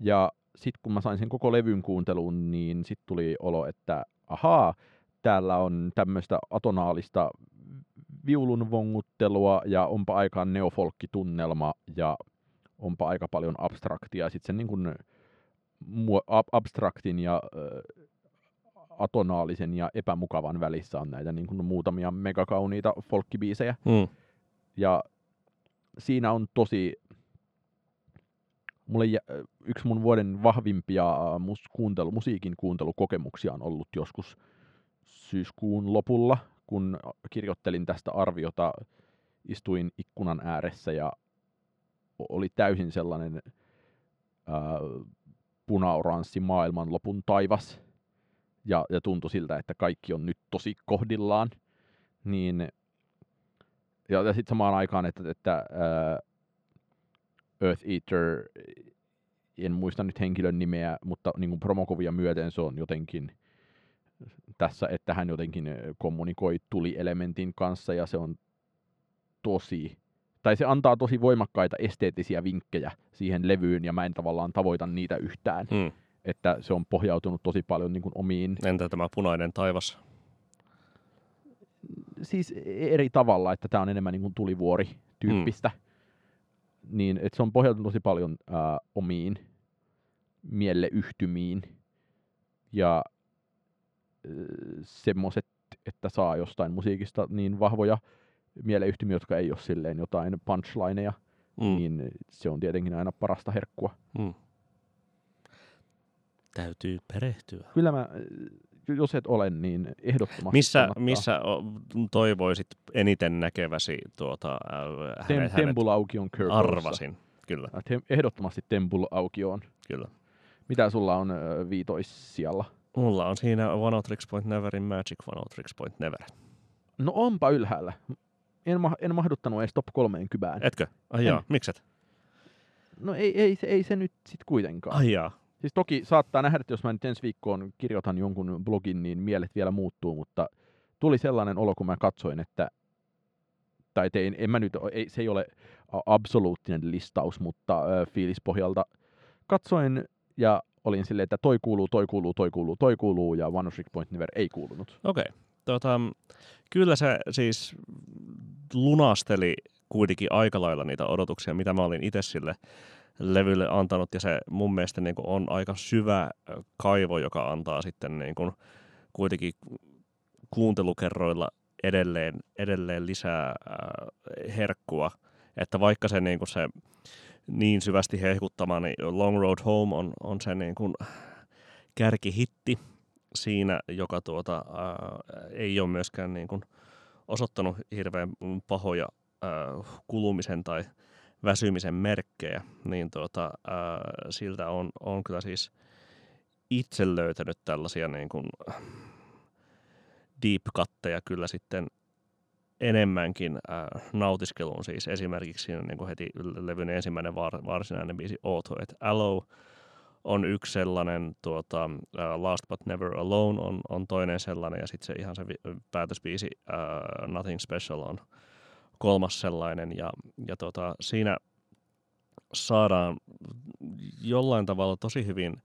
Ja sitten kun mä sain sen koko levyn kuunteluun, niin sitten tuli olo, että ahaa, täällä on tämmöistä atonaalista viulun vonguttelua ja onpa aika neofolkkitunnelma ja onpa aika paljon abstraktia. Sitten sen niin kuin abstraktin ja ö, atonaalisen ja epämukavan välissä on näitä niin kuin muutamia megakauniita folkkibiisejä. Mm. Ja siinä on tosi... Mulle yksi mun vuoden vahvimpia mus, kuuntelu, musiikin kuuntelukokemuksia on ollut joskus syyskuun lopulla, kun kirjoittelin tästä arviota, istuin ikkunan ääressä ja oli täysin sellainen ää, punaoranssi maailmanlopun taivas. Ja, ja tuntui siltä, että kaikki on nyt tosi kohdillaan, niin ja, ja sitten samaan aikaan, että, että ää, Earth Eater, en muista nyt henkilön nimeä, mutta niin kuin promokuvia myöten se on jotenkin tässä, että hän jotenkin kommunikoi tulielementin kanssa ja se on tosi, tai se antaa tosi voimakkaita esteettisiä vinkkejä siihen levyyn ja mä en tavallaan tavoita niitä yhtään. Hmm. Että se on pohjautunut tosi paljon niin kuin omiin, Entä tämä punainen taivas? Siis eri tavalla, että tämä on enemmän niin kuin tulivuori-tyyppistä. Niin, että se on pohjautunut tosi paljon ää, omiin mieleyhtymiin ja semmoiset, että saa jostain musiikista niin vahvoja mieleyhtymiä, jotka ei ole silleen jotain punchlineja, Mm. mm. niin se on tietenkin aina parasta herkkua. Mm. Täytyy perehtyä. Kyllä mä, jos et ole, niin ehdottomasti Missä, kannattaa. missä toivoisit eniten näkeväsi tuota, äh, Tem, hänet, hänet Temple Aukion Kirkossa. arvasin? Kyllä, Äh, Tem, ehdottomasti Temple Aukioon. kyllä. Mitä sulla on ö, viitoissijalla? Mulla on siinä One Tricks Point Neverin Magic One Tricks Point Never. No onpa ylhäällä. En, ma- en mahduttanut edes top 30. Etkö? Ai jaa, mikset? No ei, ei, se, ei se nyt sit kuitenkaan. Ai jaa. Siis toki saattaa nähdä, että jos mä nyt ensi viikkoon kirjoitan jonkun blogin, niin mielet vielä muuttuu, mutta tuli sellainen olo, kun mä katsoin, että tai tein, en mä nyt, ei, se ei ole absoluuttinen listaus, mutta ö, fiilispohjalta katsoin ja olin silleen, että toi kuuluu, toi kuuluu, toi kuuluu, toi kuuluu ja One Trick Point Never ei kuulunut. Okei. Tota, kyllä se siis lunasteli kuitenkin aika lailla niitä odotuksia, mitä mä olin itse sille levylle antanut, ja se mun mielestä niin kuin on aika syvä kaivo, joka antaa sitten niin kuin kuitenkin kuuntelukerroilla edelleen, edelleen lisää herkkua, että vaikka se, niin kuin se niin syvästi hehkuttama, niin Long Road Home on, on se niin kuin kärkihitti siinä, joka tuota, ää, ei ole myöskään niin kuin osoittanut hirveän pahoja ää, kulumisen tai väsymisen merkkejä, niin tuota, ää, siltä on, on kyllä siis itse löytänyt tällaisia niin kuin deep cutteja kyllä sitten enemmänkin äh, nautiskeluun. Siis esimerkiksi siinä niin kuin heti levyn ensimmäinen var, varsinainen biisi Auto, että Allow on yksi sellainen, tuota, uh, Last But Never Alone on, on toinen sellainen, ja sitten se ihan se vi- päätösbiisi uh, Nothing Special on kolmas sellainen, ja, ja tota, siinä saadaan jollain tavalla tosi hyvin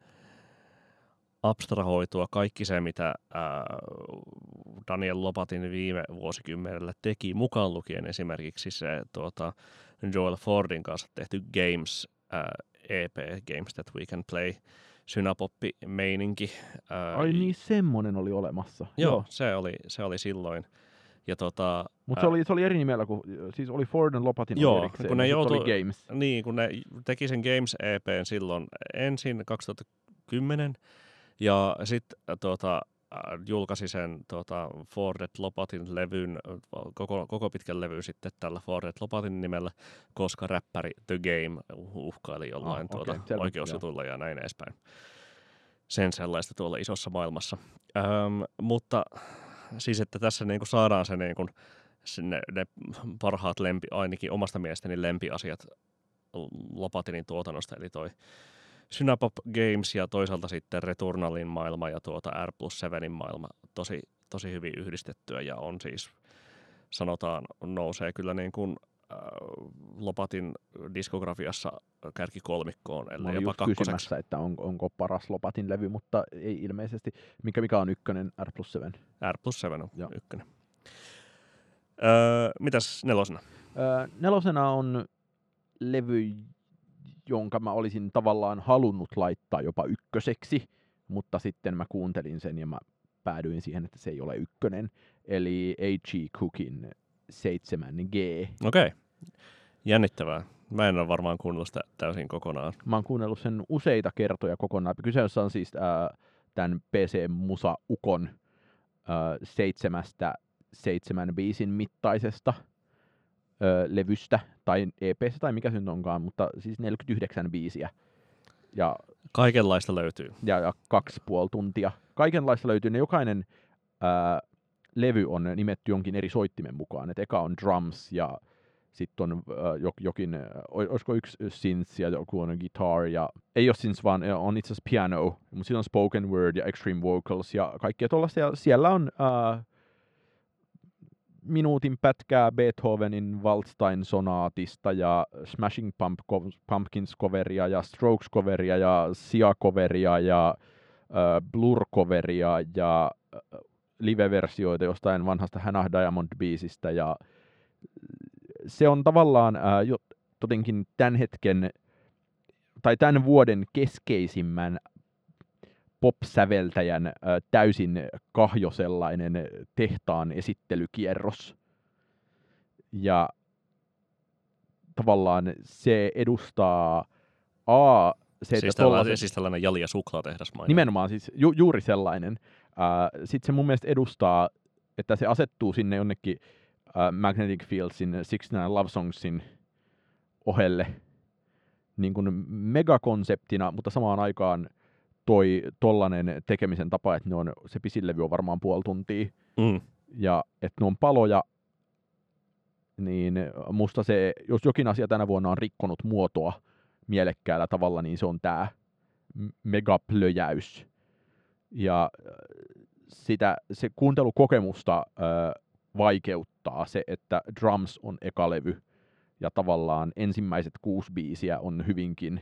abstrahoitua kaikki se, mitä ää, Daniel Lopatin viime vuosikymmenellä teki, mukaan lukien esimerkiksi se tuota, Joel Fordin kanssa tehty Games ää, EP, Games That We Can Play, synapoppi-meininki. Ää, Ai niin, semmonen oli olemassa. Joo, Se, oli, se oli silloin. Ja tota, Mutta se oli, se oli eri nimellä, kuin, siis oli Ford Lopatin oli Joo, erikseen, kun ne sit joutui- oli Games. Niin, kun ne teki sen Games EPn silloin ensin 2010 ja sitten tuota, äh, julkaisi sen tuota, Fordet Lopatin levyn, koko, koko pitkän levy sitten tällä Fordet Lopatin nimellä, koska räppäri The Game uhkaili jollain Ah, tuota, selvä, oikeusjutulla ja näin edespäin. Sen sellaista tuolla isossa maailmassa. Öm, mutta siis, että tässä niinku saadaan se niinku, sinne ne parhaat lempi, ainakin omasta mielestäni lempiasiat Lopatinin tuotannosta, eli toi Synapop Games ja toisaalta sitten Returnalin maailma ja tuota R plus 7 maailma tosi, tosi hyvin yhdistettyä ja on siis, sanotaan, nousee kyllä niin kuin Lopatin diskografiassa kärkikolmikkoon, ellei jopa kakkoseksi. että on, onko paras Lopatin levy, mutta ei ilmeisesti. Mikä, mikä on ykkönen R plus 7? R plus 7 on Joo. ykkönen. Öö, mitäs nelosena? Öö, nelosena on levy, jonka mä olisin tavallaan halunnut laittaa jopa ykköseksi, mutta sitten mä kuuntelin sen ja mä päädyin siihen, että se ei ole ykkönen. Eli A.G. Cookin 7G. Okei. Okay. Jännittävää. Mä en ole varmaan kuunnellut sitä täysin kokonaan. Mä oon kuunnellut sen useita kertoja kokonaan. Kyseessä on siis ää, tämän PC Musa Ukon ää, seitsemästä seitsemän biisin mittaisesta ää, levystä, tai EPstä tai mikä se nyt onkaan, mutta siis 49 biisiä. Ja, Kaikenlaista löytyy. ja, ja kaksi puoli tuntia. Kaikenlaista löytyy. Ne jokainen ää, levy on nimetty jonkin eri soittimen mukaan. Et eka on drums ja sitten on äh, jokin, äh, olisiko yksi synth ja joku on guitar ja ei ole synth vaan on itse asiassa piano, mutta sitten on spoken word ja extreme vocals ja kaikkea tuollaista ja siellä on äh, minuutin pätkää Beethovenin Waldstein-sonaatista ja Smashing Pump, Pumpkins-coveria ja Strokes-coveria ja Sia-coveria ja äh, Blur-coveria ja äh, live-versioita jostain vanhasta Hannah Diamond-biisistä ja se on tavallaan äh, jo, jotenkin tämän hetken tai tämän vuoden keskeisimmän pop-säveltäjän äh, täysin kahjo sellainen tehtaan esittelykierros. Ja tavallaan se edustaa A, se, siis, että tällainen, siis tällainen jali- ja suklaatehdas mainita. Nimenomaan, siis ju, juuri sellainen. Äh, Sitten se mun mielestä edustaa, että se asettuu sinne jonnekin uh, Magnetic Fieldsin Six Nine Love Songsin ohelle niin kuin megakonseptina, mutta samaan aikaan toi tollanen tekemisen tapa, että ne on, se pisillevy on varmaan puoli tuntia, mm. ja että ne on paloja, niin musta se, jos jokin asia tänä vuonna on rikkonut muotoa mielekkäällä tavalla, niin se on tämä megaplöjäys. Ja sitä, se kuuntelukokemusta vaikeuttaa se, että Drums on eka levy ja tavallaan ensimmäiset kuusi biisiä on hyvinkin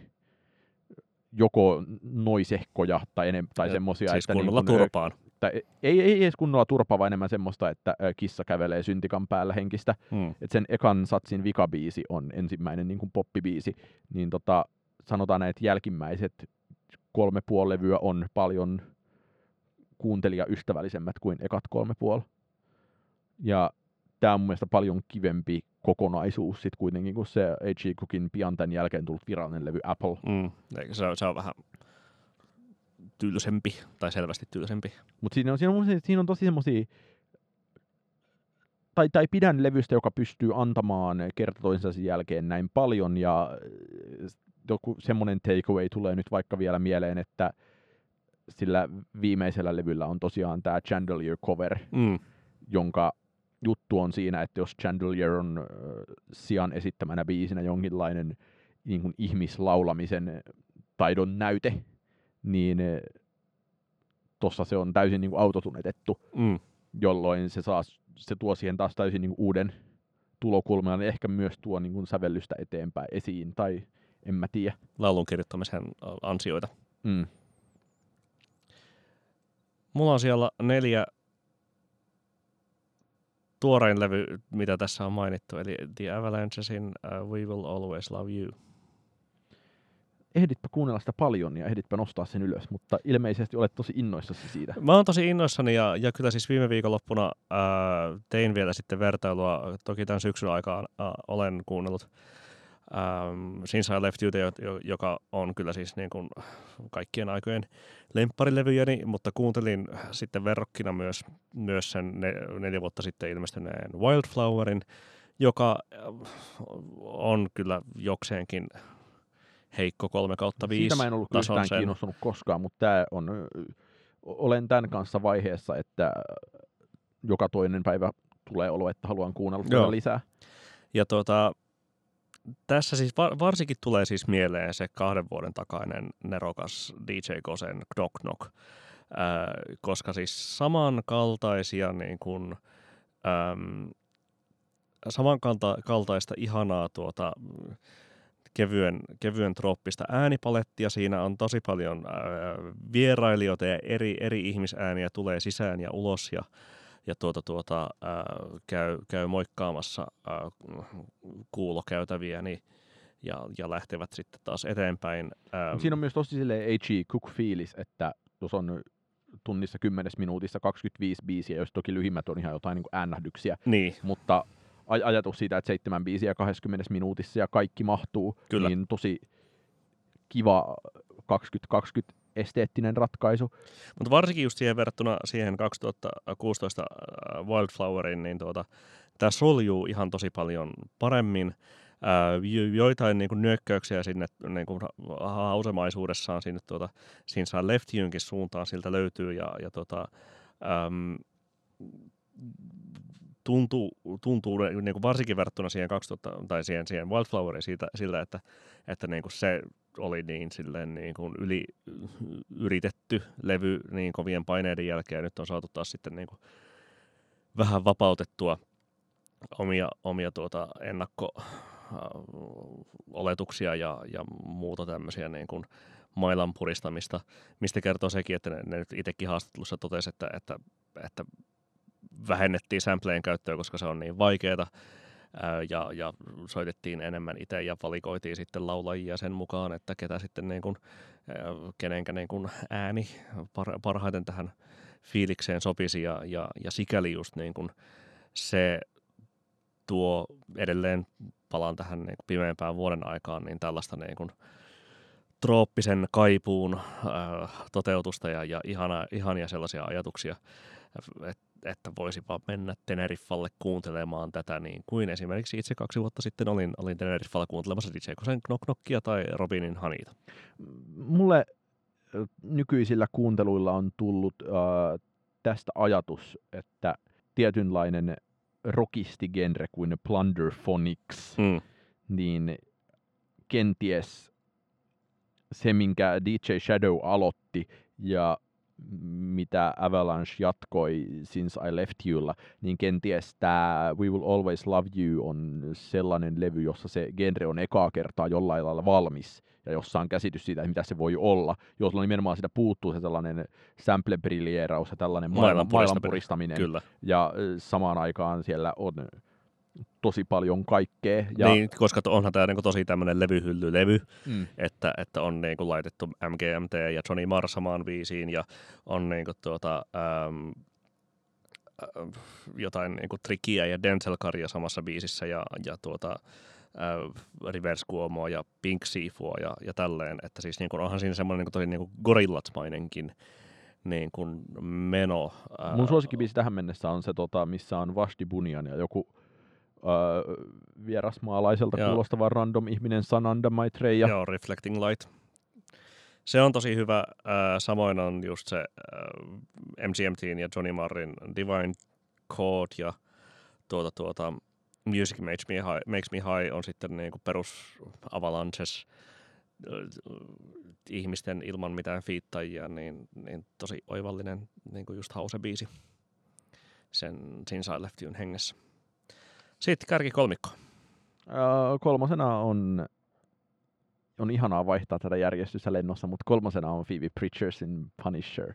joko noisehkoja tai, enem, tai semmoisia, siis että... kunnolla niin turpaan. Tai ei, ei edes kunnolla turpaa, vaan enemmän semmoista, että kissa kävelee syntikan päällä henkistä. Hmm. Että sen ekan satsin vikabiisi on ensimmäinen niin kuin poppibiisi. Niin tota, sanotaan, että jälkimmäiset kolme puoli levyä on paljon kuuntelijaystävällisemmät kuin ekat kolme puoli. Ja tämä on mun mielestä paljon kivempi kokonaisuus sitten kuitenkin, kun se H.G. Cookin pian tämän jälkeen tullut virallinen levy Apple. Mm, se, on, se on vähän tylsempi, tai selvästi tylsempi. Mutta siinä on, siinä, on, siinä on tosi semmoisia, tai, tai pidän levystä, joka pystyy antamaan kerta toisensa jälkeen näin paljon, ja joku semmoinen takeaway tulee nyt vaikka vielä mieleen, että sillä viimeisellä levyllä on tosiaan tämä Chandelier cover, mm. jonka juttu on siinä, että jos Chandelier on äh, sian esittämänä biisinä jonkinlainen niin kuin ihmislaulamisen taidon näyte, niin äh, tuossa se on täysin niin kuin autotunetettu, mm. jolloin se, saa, se tuo siihen taas täysin niin kuin uuden tulokulman ehkä myös tuo niin kuin sävellystä eteenpäin esiin, tai en mä tiedä. Laulun kirjoittamisen ansioita. Mm. Mulla on siellä neljä tuorein levy, mitä tässä on mainittu, eli The Avalanchesin uh, We Will Always Love You. Ehditpä kuunnella sitä paljon ja ehditpä nostaa sen ylös, mutta ilmeisesti olet tosi innoissasi siitä. Mä oon tosi innoissani ja, ja kyllä siis viime viikonloppuna ää, tein vielä sitten vertailua, toki tämän syksyn aikaan ää, olen kuunnellut Um, Since I Left You, joka on kyllä siis niin kuin kaikkien aikojen lempparilevyjäni, mutta kuuntelin sitten verrokkina myös, myös sen ne, neljä vuotta sitten ilmestyneen Wildflowerin, joka äh, on kyllä jokseenkin heikko 3 kautta 5 Siitä mä en ollut yhtään sen. kiinnostunut koskaan, mutta tämä on, olen tämän kanssa vaiheessa, että joka toinen päivä tulee olo, että haluan kuunnella lisää. Ja tuota, tässä siis varsinkin tulee siis mieleen se kahden vuoden takainen nerokas DJ Kosen Knock Knock, äh, koska siis samankaltaisia niin kuin, äm, samankaltaista ihanaa tuota, kevyen, kevyen trooppista äänipalettia. Siinä on tosi paljon äh, vierailijoita ja eri, eri ihmisääniä tulee sisään ja ulos ja ja tuota, tuota, ää, käy, käy moikkaamassa ää, kuulokäytäviä niin, ja, ja lähtevät sitten taas eteenpäin. Ää, Siinä on myös tosi silleen H.E. Cook-fiilis, että jos on tunnissa 10 minuutissa 25 biisiä, jos toki lyhimmät on ihan jotain niin äännähdyksiä, niin. mutta aj- ajatus siitä, että seitsemän biisiä 20 minuutissa ja kaikki mahtuu, Kyllä. niin tosi kiva 2020 esteettinen ratkaisu. Mutta varsinkin just siihen verrattuna siihen 2016 äh, Wildflowerin, niin tuota, tämä soljuu ihan tosi paljon paremmin. Äh, joitain niin kuin, nyökkäyksiä sinne niin kuin, hausemaisuudessaan sinne, tuota, siinä saa Left Junkin suuntaan siltä löytyy ja, ja tota, äm, tuntuu, tuntuu niin kuin varsinkin verrattuna siihen 2000, tai siihen, siihen Wildfloweriin siitä, sillä, että, että niin kuin se oli niin, silleen niin kuin yli yritetty levy niin kovien paineiden jälkeen, nyt on saatu taas sitten niin kuin vähän vapautettua omia, omia tuota ennakko oletuksia ja, ja muuta tämmöisiä niin kuin mailan puristamista, mistä kertoo sekin, että ne, ne nyt itsekin haastattelussa totesi, että, että, että vähennettiin sampleen käyttöä, koska se on niin vaikeaa, ja, ja soitettiin enemmän itse ja valikoitiin sitten laulajia sen mukaan, että ketä sitten niin kuin, kenenkä niin kuin ääni parhaiten tähän fiilikseen sopisi. Ja, ja, ja sikäli just niin kuin se tuo edelleen, palaan tähän niin kuin pimeämpään vuoden aikaan, niin tällaista niin kuin trooppisen kaipuun äh, toteutusta ja, ja ihana, ihania sellaisia ajatuksia, että että voisipa mennä Teneriffalle kuuntelemaan tätä, niin kuin esimerkiksi itse kaksi vuotta sitten olin, olin Teneriffalla kuuntelemassa DJ Kosen Knock Knockia tai Robinin Hanita. Mulle nykyisillä kuunteluilla on tullut äh, tästä ajatus, että tietynlainen rockisti-genre kuin Plunderphonics, mm. niin kenties se, minkä DJ Shadow aloitti ja mitä Avalanche jatkoi Since I Left Youlla, niin kenties tämä We Will Always Love You on sellainen levy, jossa se genre on ekaa kertaa jollain lailla valmis ja jossa on käsitys siitä, mitä se voi olla, jolloin nimenomaan siitä puuttuu se tällainen sample ja tällainen maailman, maailman puristaminen. Kyllä. Ja samaan aikaan siellä on tosi paljon kaikkea. Ja... Niin, koska onhan tämä niinku tosi tämmöinen levyhyllylevy, mm. että, että on niinku laitettu MGMT ja Johnny Marr samaan viisiin ja on niinku tuota, äm, äh, jotain niinku Trickiä ja Denzel Caria samassa biisissä ja, ja tuota, äh, Reverse Cuomoa ja Pink Seafua ja, ja tälleen, että siis niinku, onhan siinä semmoinen niinku, tosi niinku gorillatsmainenkin niin kuin meno. Mun suosikkibiisi tähän mennessä on se, tota, missä on Vashti Bunyan ja joku öö, vierasmaalaiselta Joo. kuulostava random ihminen Sananda Maitreya. Joo, Reflecting Light. Se on tosi hyvä. Äh, samoin on just se äh, MGMTin ja Johnny Marrin Divine Chord ja tuota, tuota, Music Makes Me High, Makes Me High on sitten niin kuin perus Avalanches ihmisten ilman mitään fiittajia, niin, niin tosi oivallinen niin kuin just hause-biisi sen Since I Left You'n hengessä. Sitten kärki kolmikko. Öö, kolmosena on, on ihanaa vaihtaa tätä järjestystä lennossa, mutta kolmosena on Phoebe Pritchersin Punisher.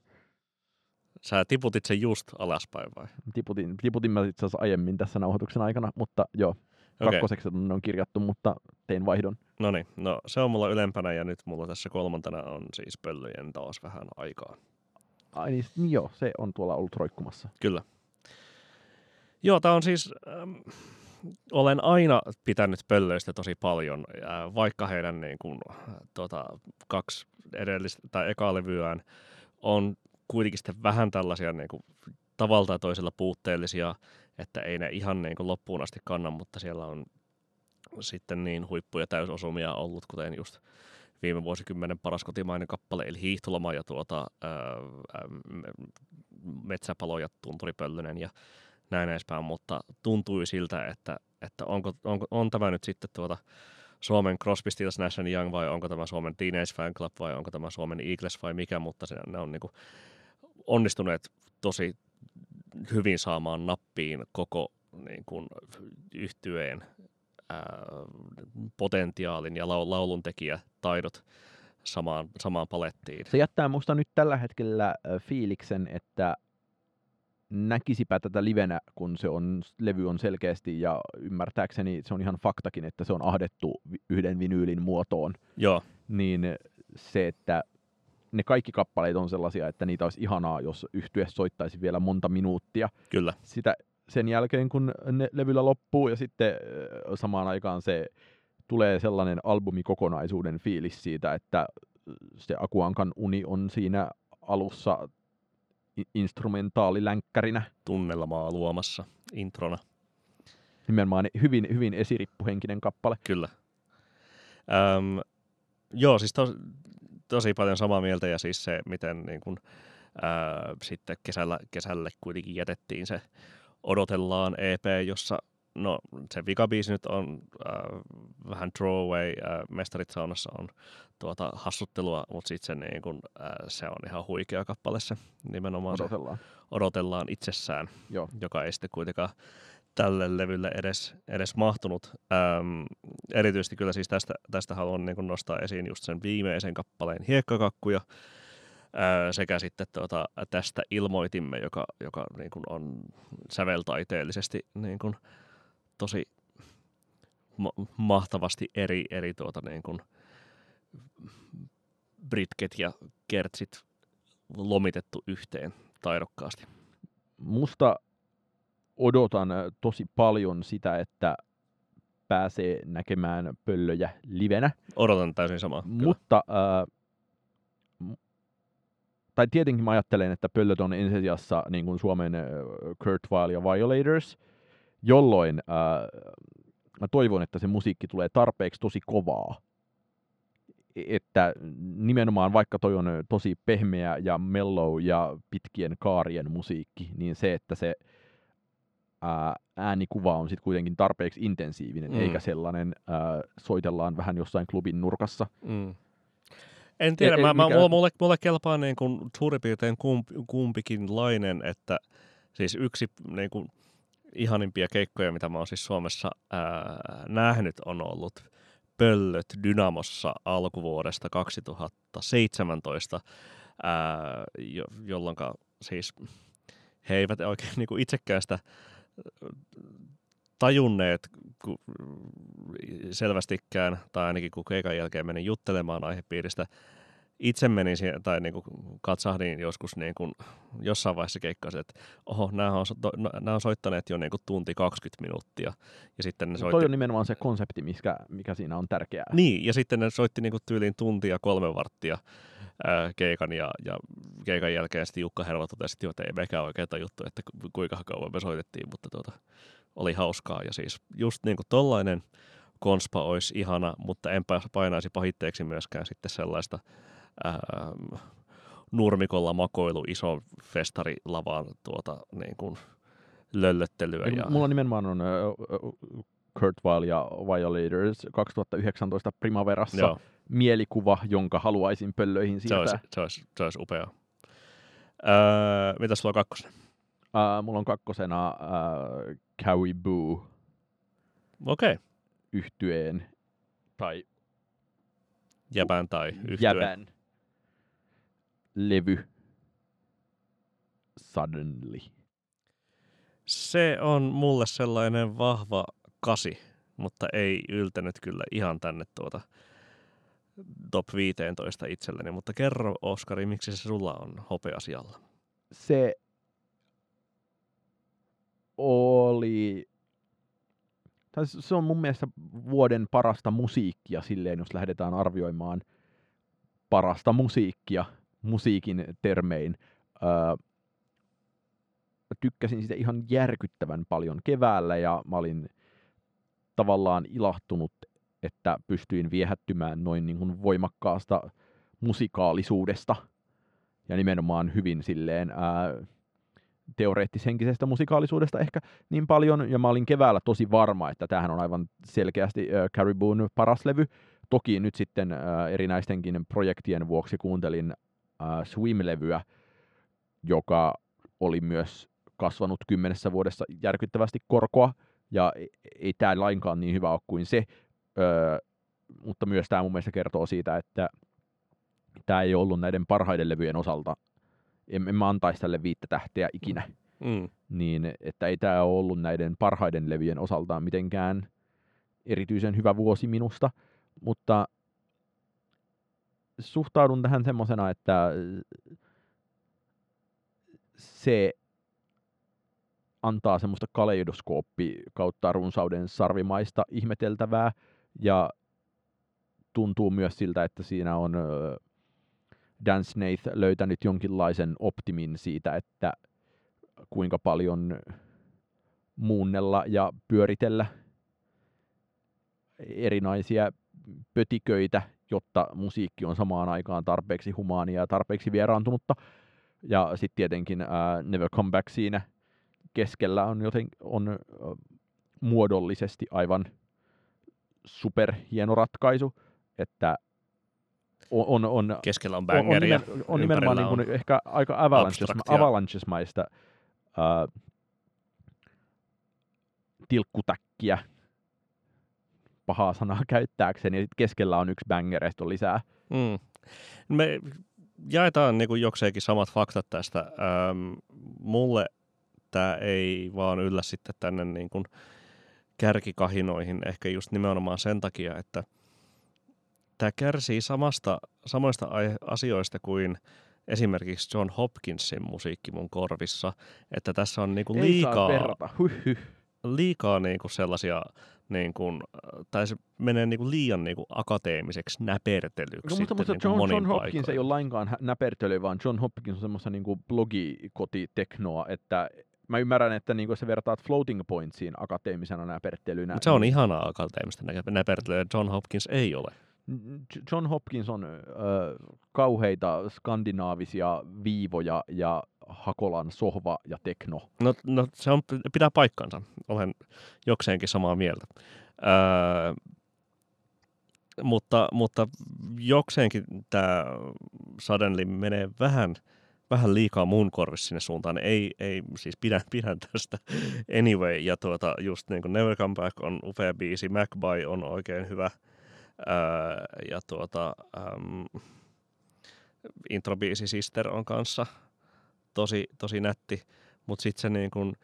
Sä tiputit sen just alaspäin vai? Tiputin, tiputin mä itse asiassa aiemmin tässä nauhoituksen aikana, mutta joo, okay. kakkoseksi on kirjattu, mutta tein vaihdon. No niin, no se on mulla ylempänä ja nyt mulla tässä kolmantena on siis pöllöjen taas vähän aikaa. Ai niin, niin joo, se on tuolla ollut roikkumassa. Kyllä. Joo, tämä on siis, ähm, olen aina pitänyt pöllöistä tosi paljon, ja vaikka heidän niin kuin, tota, kaksi edellistä tai ekaa levyään on kuitenkin sitten vähän tällaisia niin kuin, tavalla tai toisella puutteellisia, että ei ne ihan niin kuin, loppuun asti kanna, mutta siellä on sitten niin huippuja täysosumia ollut, kuten just viime vuosikymmenen paras kotimainen kappale, eli Hiihtoloma ja tuota, ää, ää, Metsäpalo ja Tunturipöllönen ja näin edespäin, mutta tuntui siltä, että, että onko, onko, on tämä nyt sitten tuota Suomen Crosby, Stills, Nash Young vai onko tämä Suomen Teenage Fan Club vai onko tämä Suomen Eagles vai mikä, mutta se, ne on niin kuin onnistuneet tosi hyvin saamaan nappiin koko niin kuin, yhtyeen ää, potentiaalin ja laulun taidot samaan, samaan palettiin. Se jättää musta nyt tällä hetkellä fiiliksen, että näkisipä tätä livenä, kun se on, levy on selkeästi ja ymmärtääkseni se on ihan faktakin, että se on ahdettu yhden vinyylin muotoon. Joo. Niin se, että ne kaikki kappaleet on sellaisia, että niitä olisi ihanaa, jos yhtye soittaisi vielä monta minuuttia. Kyllä. Sitä sen jälkeen, kun ne levyllä loppuu ja sitten samaan aikaan se tulee sellainen albumikokonaisuuden fiilis siitä, että se Akuankan uni on siinä alussa instrumentaalilänkkärinä. Tunnelmaa luomassa introna. Nimenomaan hyvin, hyvin esirippuhenkinen kappale. Kyllä. Öm, joo, siis tos, tosi paljon samaa mieltä ja siis se, miten niin kun, ää, sitten kesällä, kesälle kuitenkin jätettiin se odotellaan EP, jossa no se vikabiisi nyt on äh, vähän throwaway, äh, Mestarit saunassa on tuota hassuttelua, mutta sitten se, niin kun, äh, se on ihan huikea kappale se nimenomaan. Odotellaan. Se odotellaan itsessään, Joo. joka ei sitten kuitenkaan tälle levylle edes, edes mahtunut. Ähm, erityisesti kyllä siis tästä, tästä haluan niin nostaa esiin just sen viimeisen kappaleen Hiekkakakkuja, äh, sekä sitten tuota, tästä ilmoitimme, joka, joka niin kuin on säveltaiteellisesti niin kuin tosi ma- mahtavasti eri, eri tuota, niin kuin britket ja kertsit lomitettu yhteen taidokkaasti. Musta odotan äh, tosi paljon sitä, että pääsee näkemään pöllöjä livenä. Odotan täysin samaa. Mutta, äh, tai tietenkin mä ajattelen, että pöllöt on ensisijassa niin kuin Suomen äh, Kurt Weill ja Violators, jolloin äh, mä toivon, että se musiikki tulee tarpeeksi tosi kovaa, että nimenomaan vaikka toi on tosi pehmeä ja mellow ja pitkien kaarien musiikki, niin se, että se ää, äänikuva on sitten kuitenkin tarpeeksi intensiivinen, mm. eikä sellainen ää, soitellaan vähän jossain klubin nurkassa. Mm. En tiedä, e, mä, mikä... mä, mulle, mulle kelpaa niin kuin suurin piirtein kump, kumpikin lainen, että siis yksi niin kuin ihanimpia keikkoja, mitä mä oon siis Suomessa ää, nähnyt, on ollut Pöllöt Dynamossa alkuvuodesta 2017, ää, jo, jolloin siis he eivät oikein niin itsekään sitä tajunneet ku, selvästikään, tai ainakin kun keikan jälkeen menin juttelemaan aihepiiristä, itse menin siihen, tai niin kuin katsahdin joskus niin kuin jossain vaiheessa keikkaa, että oho, nämä on, no, nämä on soittaneet jo niin kuin tunti 20 minuuttia. Ja sitten ne soitti... Toi on nimenomaan se konsepti, mikä, mikä siinä on tärkeää. Niin, ja sitten ne soitti niin kuin tyyliin tuntia kolme varttia ää, keikan, ja, ja keikan jälkeen sitten Jukka Herva totesi, että ei mekään oikein juttu, että kuinka kauan me soitettiin, mutta tuota, oli hauskaa. Ja siis just niin kuin tollainen konspa olisi ihana, mutta en painaisi pahitteeksi myöskään sitten sellaista ähm, nurmikolla makoilu iso festarilavaan tuota, niin kuin löllöttelyä. Ja... Mulla nimenomaan on Kurt Weill ja Violators 2019 Primaverassa Joo. mielikuva, jonka haluaisin pöllöihin siirtää. Se olisi, se olisi, se olisi upea. Öö, mitä sulla on kakkosena? Uh, mulla on kakkosena uh, Cowie Boo. Okei. Okay. Yhtyeen tai Jäbän tai yhtyeen. Jäbän levy Suddenly? Se on mulle sellainen vahva kasi, mutta ei yltänyt kyllä ihan tänne tuota top 15 itselleni. Mutta kerro, Oskari, miksi se sulla on hopeasijalla? Se oli... Tai se on mun mielestä vuoden parasta musiikkia silleen, jos lähdetään arvioimaan parasta musiikkia – musiikin termein. Öö, tykkäsin sitä ihan järkyttävän paljon keväällä ja mä olin tavallaan ilahtunut, että pystyin viehättymään noin niin kuin voimakkaasta musikaalisuudesta ja nimenomaan hyvin silleen ää, teoreettishenkisestä musikaalisuudesta ehkä niin paljon, ja mä olin keväällä tosi varma, että tämähän on aivan selkeästi äh, Caribou paras levy. Toki nyt sitten äh, erinäistenkin projektien vuoksi kuuntelin Swim-levyä, joka oli myös kasvanut kymmenessä vuodessa järkyttävästi korkoa, ja ei, ei tämä lainkaan niin hyvä ole kuin se, öö, mutta myös tämä mun mielestä kertoo siitä, että tämä ei ollut näiden parhaiden levyjen osalta, en, en mä antaisi tälle viittä tähteä ikinä, mm. niin että ei tämä ollut näiden parhaiden levyjen osalta mitenkään erityisen hyvä vuosi minusta, mutta suhtaudun tähän semmoisena, että se antaa semmoista kaleidoskooppi kautta runsauden sarvimaista ihmeteltävää. Ja tuntuu myös siltä, että siinä on Dan Snaith löytänyt jonkinlaisen optimin siitä, että kuinka paljon muunnella ja pyöritellä erinäisiä pötiköitä jotta musiikki on samaan aikaan tarpeeksi humaania ja tarpeeksi vieraantunutta. Ja sitten tietenkin ää, Never Come Back siinä keskellä on, joten, on ö, muodollisesti aivan superhieno ratkaisu, että on, on, on Keskellä on on, on, bangeria. nimen, on nimenomaan niin ympärillä kuin ehkä aika avalanches-maista tilkkutäkkiä pahaa sanaa käyttääkseni, ja sit keskellä on yksi on lisää. Mm. Me jaetaan niin jokseenkin samat faktat tästä. Ähm, mulle tämä ei vaan yllä sitten tänne niin kuin kärkikahinoihin, ehkä just nimenomaan sen takia, että tämä kärsii samasta, samoista asioista kuin esimerkiksi John Hopkinsin musiikki mun korvissa, että tässä on niin saa liikaa, liikaa niin kuin sellaisia, niin kuin, tai se menee niin kuin liian niin kuin akateemiseksi näpertelyksi. No, mutta, mutta niin kuin John, Hopkins paikoin. ei ole lainkaan näpertely, vaan John Hopkins on semmoista niinku blogikotiteknoa, että mä ymmärrän, että niinku se vertaat floating pointsiin akateemisena näpertelynä. Mut se on niin ihanaa akateemista nä- näpertelyä, John Hopkins ei ole. John Hopkins on ö, kauheita skandinaavisia viivoja ja Hakolan sohva ja tekno. No, no se on, pitää paikkansa. Olen jokseenkin samaa mieltä. Öö, mutta, mutta jokseenkin tämä Suddenly menee vähän, vähän liikaa mun korvissa sinne suuntaan. Ei, ei siis pidän, pidän tästä anyway. Ja tuota, just niin kuin Never Come Back on upea biisi, MacBy on oikein hyvä. Öö, ja tuota, ähm, introbiisi Sister on kanssa tosi, tosi nätti, mutta sitten se niin kuin,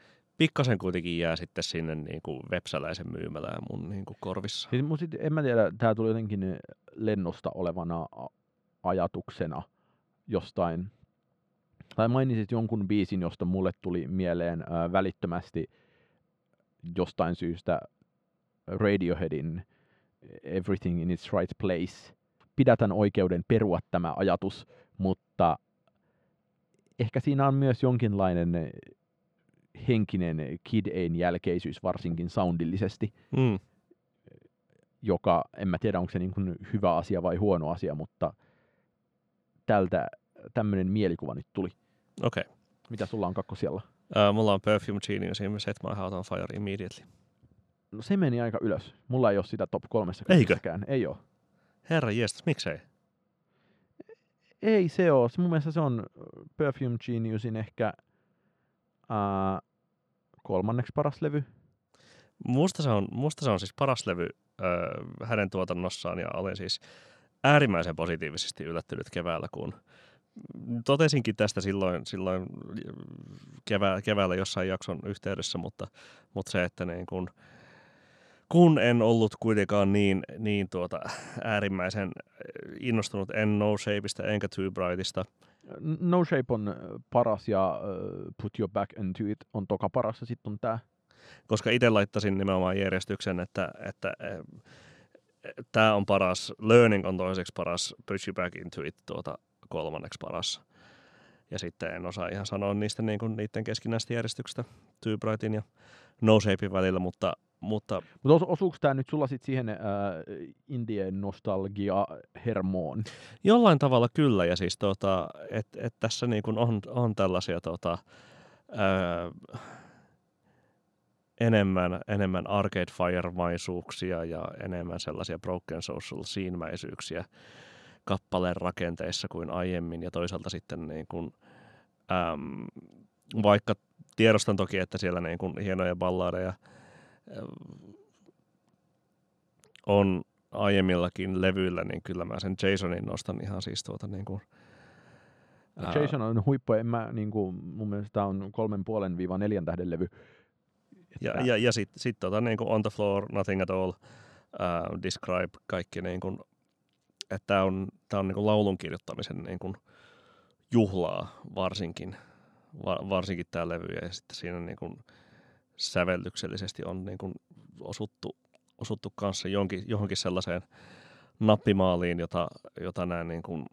pikkasen kuitenkin jää sitten sinne niin kuin vepsäläisen myymälään mun niin kuin korvissa. Siis mun sit, en mä tiedä, tää tuli jotenkin lennosta olevana ajatuksena jostain, tai mainitsit jonkun biisin, josta mulle tuli mieleen ää, välittömästi jostain syystä Radioheadin Everything in its right place. Pidätän oikeuden perua tämä ajatus, mutta ehkä siinä on myös jonkinlainen henkinen Kid Ain jälkeisyys, varsinkin soundillisesti, Mm. joka, en mä tiedä onko se niin kuin hyvä asia vai huono asia, mutta tältä tämmöinen mielikuva nyt tuli. Okei. Okay. Mitä sulla on kakkosijalla? Uh, mulla on Perfume Genius ja Set My Heart on Fire Immediately. No se meni aika ylös. Mulla ei ole sitä top kolmessa Eikö? Ei ole. Herra jestas, miksei? Ei se ole. Mun mielestä se on Perfume Geniusin ehkä ää, kolmanneksi paras levy. Musta se on, musta se on siis paras levy äh, hänen tuotannossaan ja olen siis äärimmäisen positiivisesti yllättynyt keväällä, kun totesinkin tästä silloin, silloin kevää, keväällä jossain jakson yhteydessä, mutta, mutta se, että niin kun, kun en ollut kuitenkaan niin, niin tuota, äärimmäisen innostunut en No Shapeista enkä Too Brightista, No Shape on paras ja äh, Put Your Back Into It on toka paras ja sitten on tää. koska itse laittaisin nimenomaan järjestyksen, että, että tämä on paras, Learning on toiseksi paras, Put You Back Into It tuota, kolmanneksi paras. Ja sitten en osaa ihan sanoa niistä niin kuin niiden keskinäistä järjestyksestä Too Brightin ja No Shapein välillä, mutta, mutta Mutta os, osuuko tämä nyt sulla sit siihen äh, indien nostalgia hermoon? jollain tavalla kyllä. Ja siis tota, että et tässä niin kuin on, on tällaisia tota, ää, enemmän, enemmän Arcade Fire-maisuuksia ja enemmän sellaisia Broken Social Scene-mäisyyksiä kappaleen rakenteissa kuin aiemmin. Ja toisaalta sitten niin kuin, äm, vaikka tiedostan toki, että siellä niin kuin hienoja balladeja äm, on aiemmillakin levyillä, niin kyllä mä sen Jasonin nostan ihan siis tuota niin kuin, ää, Jason on huippu, en mä, niinku, mun mielestä tää on kolmen puolen viiva neljän tähden levy. Ja, Että- ja, ja sitten sit tota, niin On the Floor, Nothing at All, uh, Describe, kaikki niin kuin, että tämä on, tää on niin kuin laulun kirjoittamisen niin kuin juhlaa varsinkin, va, varsinkin tämä levy ja sitten siinä niin kuin sävellyksellisesti on niin kuin osuttu, osuttu kanssa jonkin, johonkin sellaiseen nappimaaliin, jota, jota nämä niin kuin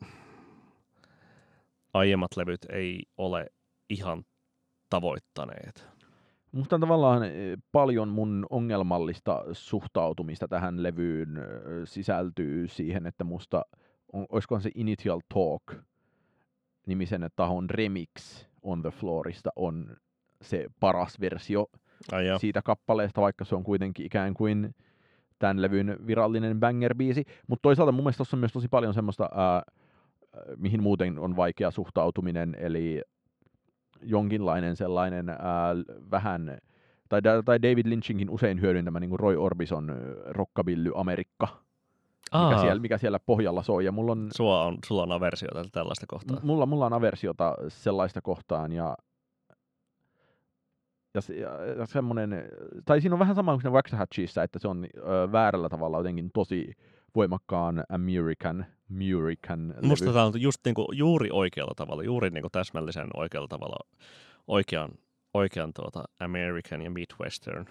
aiemmat levyt ei ole ihan tavoittaneet. Musta on tavallaan eh, paljon mun ongelmallista suhtautumista tähän levyyn ö, sisältyy siihen, että musta, on, olisikohan se Initial Talk nimisen tahon remix On the Floorista on se paras versio Ai siitä kappaleesta, vaikka se on kuitenkin ikään kuin tämän levyn virallinen banger-biisi. Mutta toisaalta mun mielestä tuossa on myös tosi paljon semmoista, ää, mihin muuten on vaikea suhtautuminen, eli jonkinlainen sellainen ää, vähän, tai, tai David Lynchinkin usein hyödyntämä niin kuin Roy Orbison rockabilly Amerikka, mikä siellä, mikä siellä pohjalla soi. Ja mulla on, Sua on, sulla on aversiota tällaista kohtaa. mulla, mulla on aversiota sellaista kohtaan, ja ja, se, ja, ja semmoinen, tai siinä on vähän sama kuin siinä Waxahachissa, että se on ö, väärällä tavalla jotenkin tosi voimakkaan American, American levy. Musta tämä on just niinku, juuri oikealla tavalla, juuri niinku täsmällisen oikealla tavalla oikean, oikean tuota American ja Midwestern.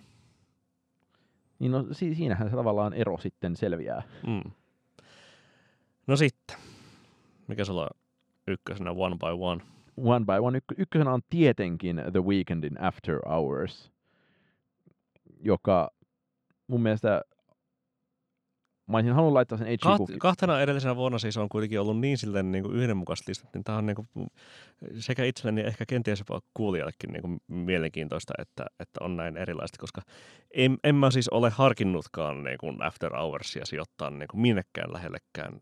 Niin no, si- siinähän se tavallaan ero sitten selviää. Mm. No sitten, mikä sulla on ykkösenä One by One? One by One. Ykkö- ykkösenä on tietenkin The Weekendin After Hours, joka mun mielestä mä olisin halunnut laittaa sen H.G. Kaht, kahtena edellisenä vuonna siis on kuitenkin ollut niin silleen niin kuin yhdenmukaiset listat, niin tämä on niin kuin sekä itselleni ehkä kenties jopa kuulijallekin niin kuin mielenkiintoista, että, että on näin erilaista, koska en, en mä siis ole harkinnutkaan niin kuin After Hoursia sijoittaa niin kuin minnekään lähellekään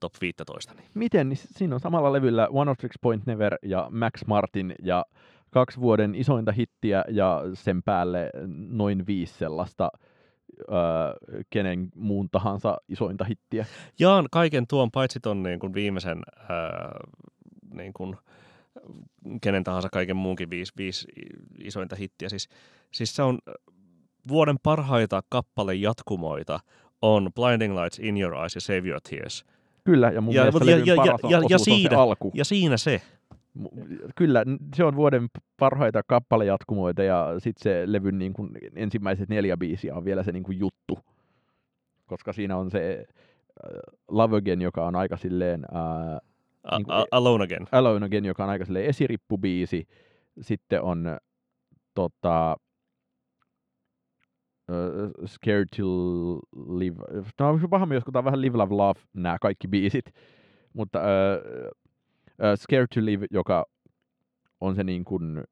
top 15. Niin. Miten? Niin siinä on samalla levyllä One of Tricks Point Never ja Max Martin ja kaksi vuoden isointa hittiä ja sen päälle noin viisi sellaista öö, kenen muun tahansa isointa hittiä. Jaan kaiken tuon, paitsi ton niin kuin viimeisen ää, niin kuin, kenen tahansa kaiken muunkin viisi, viisi isointa hittiä. Siis, siis se on vuoden parhaita kappale jatkumoita on Blinding Lights, In Your Eyes ja Save Your Tears. Kyllä, ja mun Ja- mielestä ja- ja- paras ja- ja on siinä- se alku. Ja siinä se. Kyllä, se on vuoden parhaita kappalejatkumoita ja sitten se levyn niin kuin ensimmäiset neljä biisiä on vielä se niin kuin juttu. Koska siinä on se äh, Love Again, joka on aika silleen äh, A- Niin kuin- a- Alone Again. Alone Again, joka on aika silleen esirippubiisi. Sitten on äh, tota, äh, Scared to Live. Tämä on paha myös, kun tämä on vähän Live, Love, Love, nämä kaikki biisit. Mutta äh, äh, Scared to Live, joka on se niin kuin,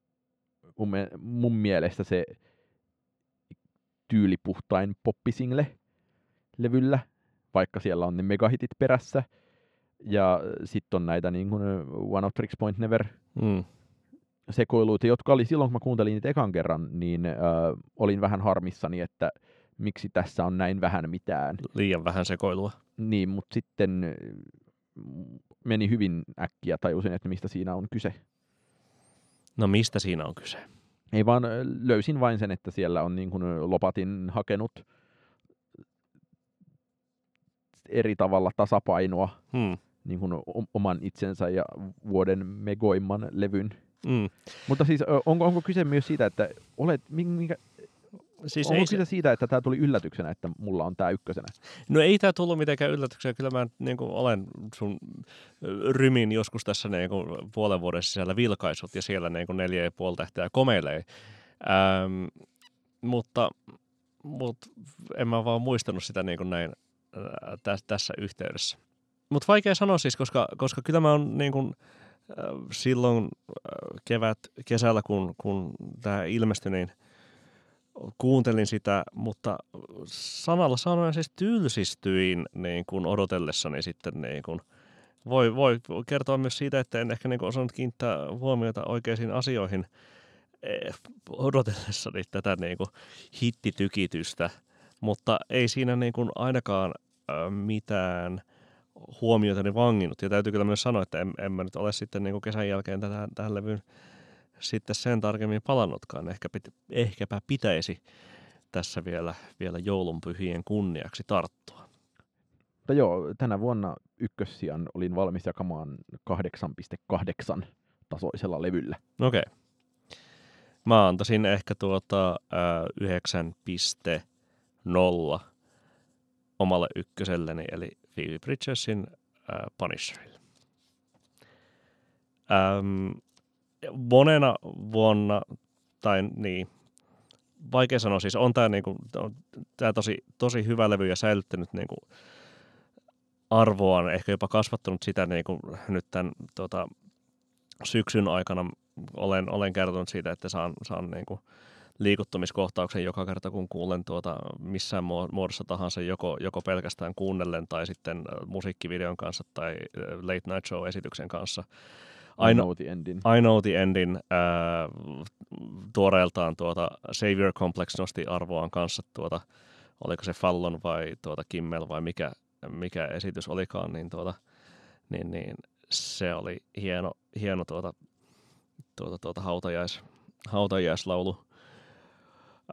mun, mun mielestä se tyylipuhtain poppisingle levyllä, vaikka siellä on ne megahitit perässä. Ja sitten on näitä niin kuin One of Tricks Point Never Mm. Sekoiluita, jotka oli silloin, kun mä kuuntelin niitä ekan kerran, niin äh, olin vähän harmissani, että miksi tässä on näin vähän mitään. Liian vähän sekoilua. Niin, mutta sitten meni hyvin äkkiä, tajusin, että mistä siinä on kyse. No mistä siinä on kyse? Ei vaan löysin vain sen, että siellä on niin kuin Lopatin hakenut eri tavalla tasapainoa Hmm. niin kuin oman itsensä ja vuoden megoimman levyn. Mm. Mutta siis onko, onko kyse myös siitä, että olet, minkä, Siis onko kyse se, siitä, että tämä tuli yllätyksenä, että mulla on tämä ykkösenä? no ei tämä tullut mitenkään yllätyksenä. Kyllä mä niin kuin olen sun rymin joskus tässä niin kuin puolen vuoden sisällä vilkaisut ja siellä niin kuin neljä ja puoli tähteä komeilee. Ähm, mutta, mutta en mä vaan muistanut sitä niin kuin näin tä, tässä yhteydessä. Mutta vaikea sanoa siis, koska, koska kyllä mä oon niin kuin, äh, silloin äh, kevät, kesällä, kun, kun tämä ilmestyi, niin kuuntelin sitä, mutta sanalla sanoen siis tylsistyin niin kuin odotellessani sitten niin kuin, voi, voi kertoa myös siitä, että en ehkä niin kuin osannut kiinnittää huomiota oikeisiin asioihin eh, odotellessani tätä niin kuin hittitykitystä, mutta ei siinä niin kuin ainakaan äh, mitään huomiota niin vanginnut. Ja täytyy kyllä myös sanoa, että en, en mä nyt ole sitten niin kuin kesän jälkeen tätä, tähän levyyn sitten sen tarkemmin palannutkaan. Ehkä, pit, ehkäpä pitäisi tässä vielä, vielä joulunpyhien kunniaksi tarttua. Mutta joo, tänä vuonna ykkössijan olin valmis jakamaan 8.8 tasoisella levyllä. Okei. Mä antaisin ehkä tuota äh, 9.0 omalle ykköselleni, eli Phoebe Bridgersin äh, Punisherille. Ähm, monena vuonna, tai niin, vaikea sanoa, siis on tämä niinku, tää tosi, tosi hyvä levy ja säilyttänyt niinku arvoaan, ehkä jopa kasvattanut sitä niinku nyt tämän tota, syksyn aikana olen, olen kertonut siitä, että saan, saan niin kuin liikuttumiskohtauksen joka kerta, kun kuulen tuota missään muodossa tahansa, joko, joko pelkästään kuunnellen tai sitten musiikkivideon kanssa tai Late Night Show-esityksen kanssa. I know the endin. I know the endin. Äh, tuoreeltaan tuota Savior Complex nosti arvoaan kanssa tuota, oliko se Fallon vai tuota Kimmel vai mikä, mikä esitys olikaan, niin, tuota, niin, niin se oli hieno, hieno tuota, tuota, tuota hautajais, hautajaislaulu.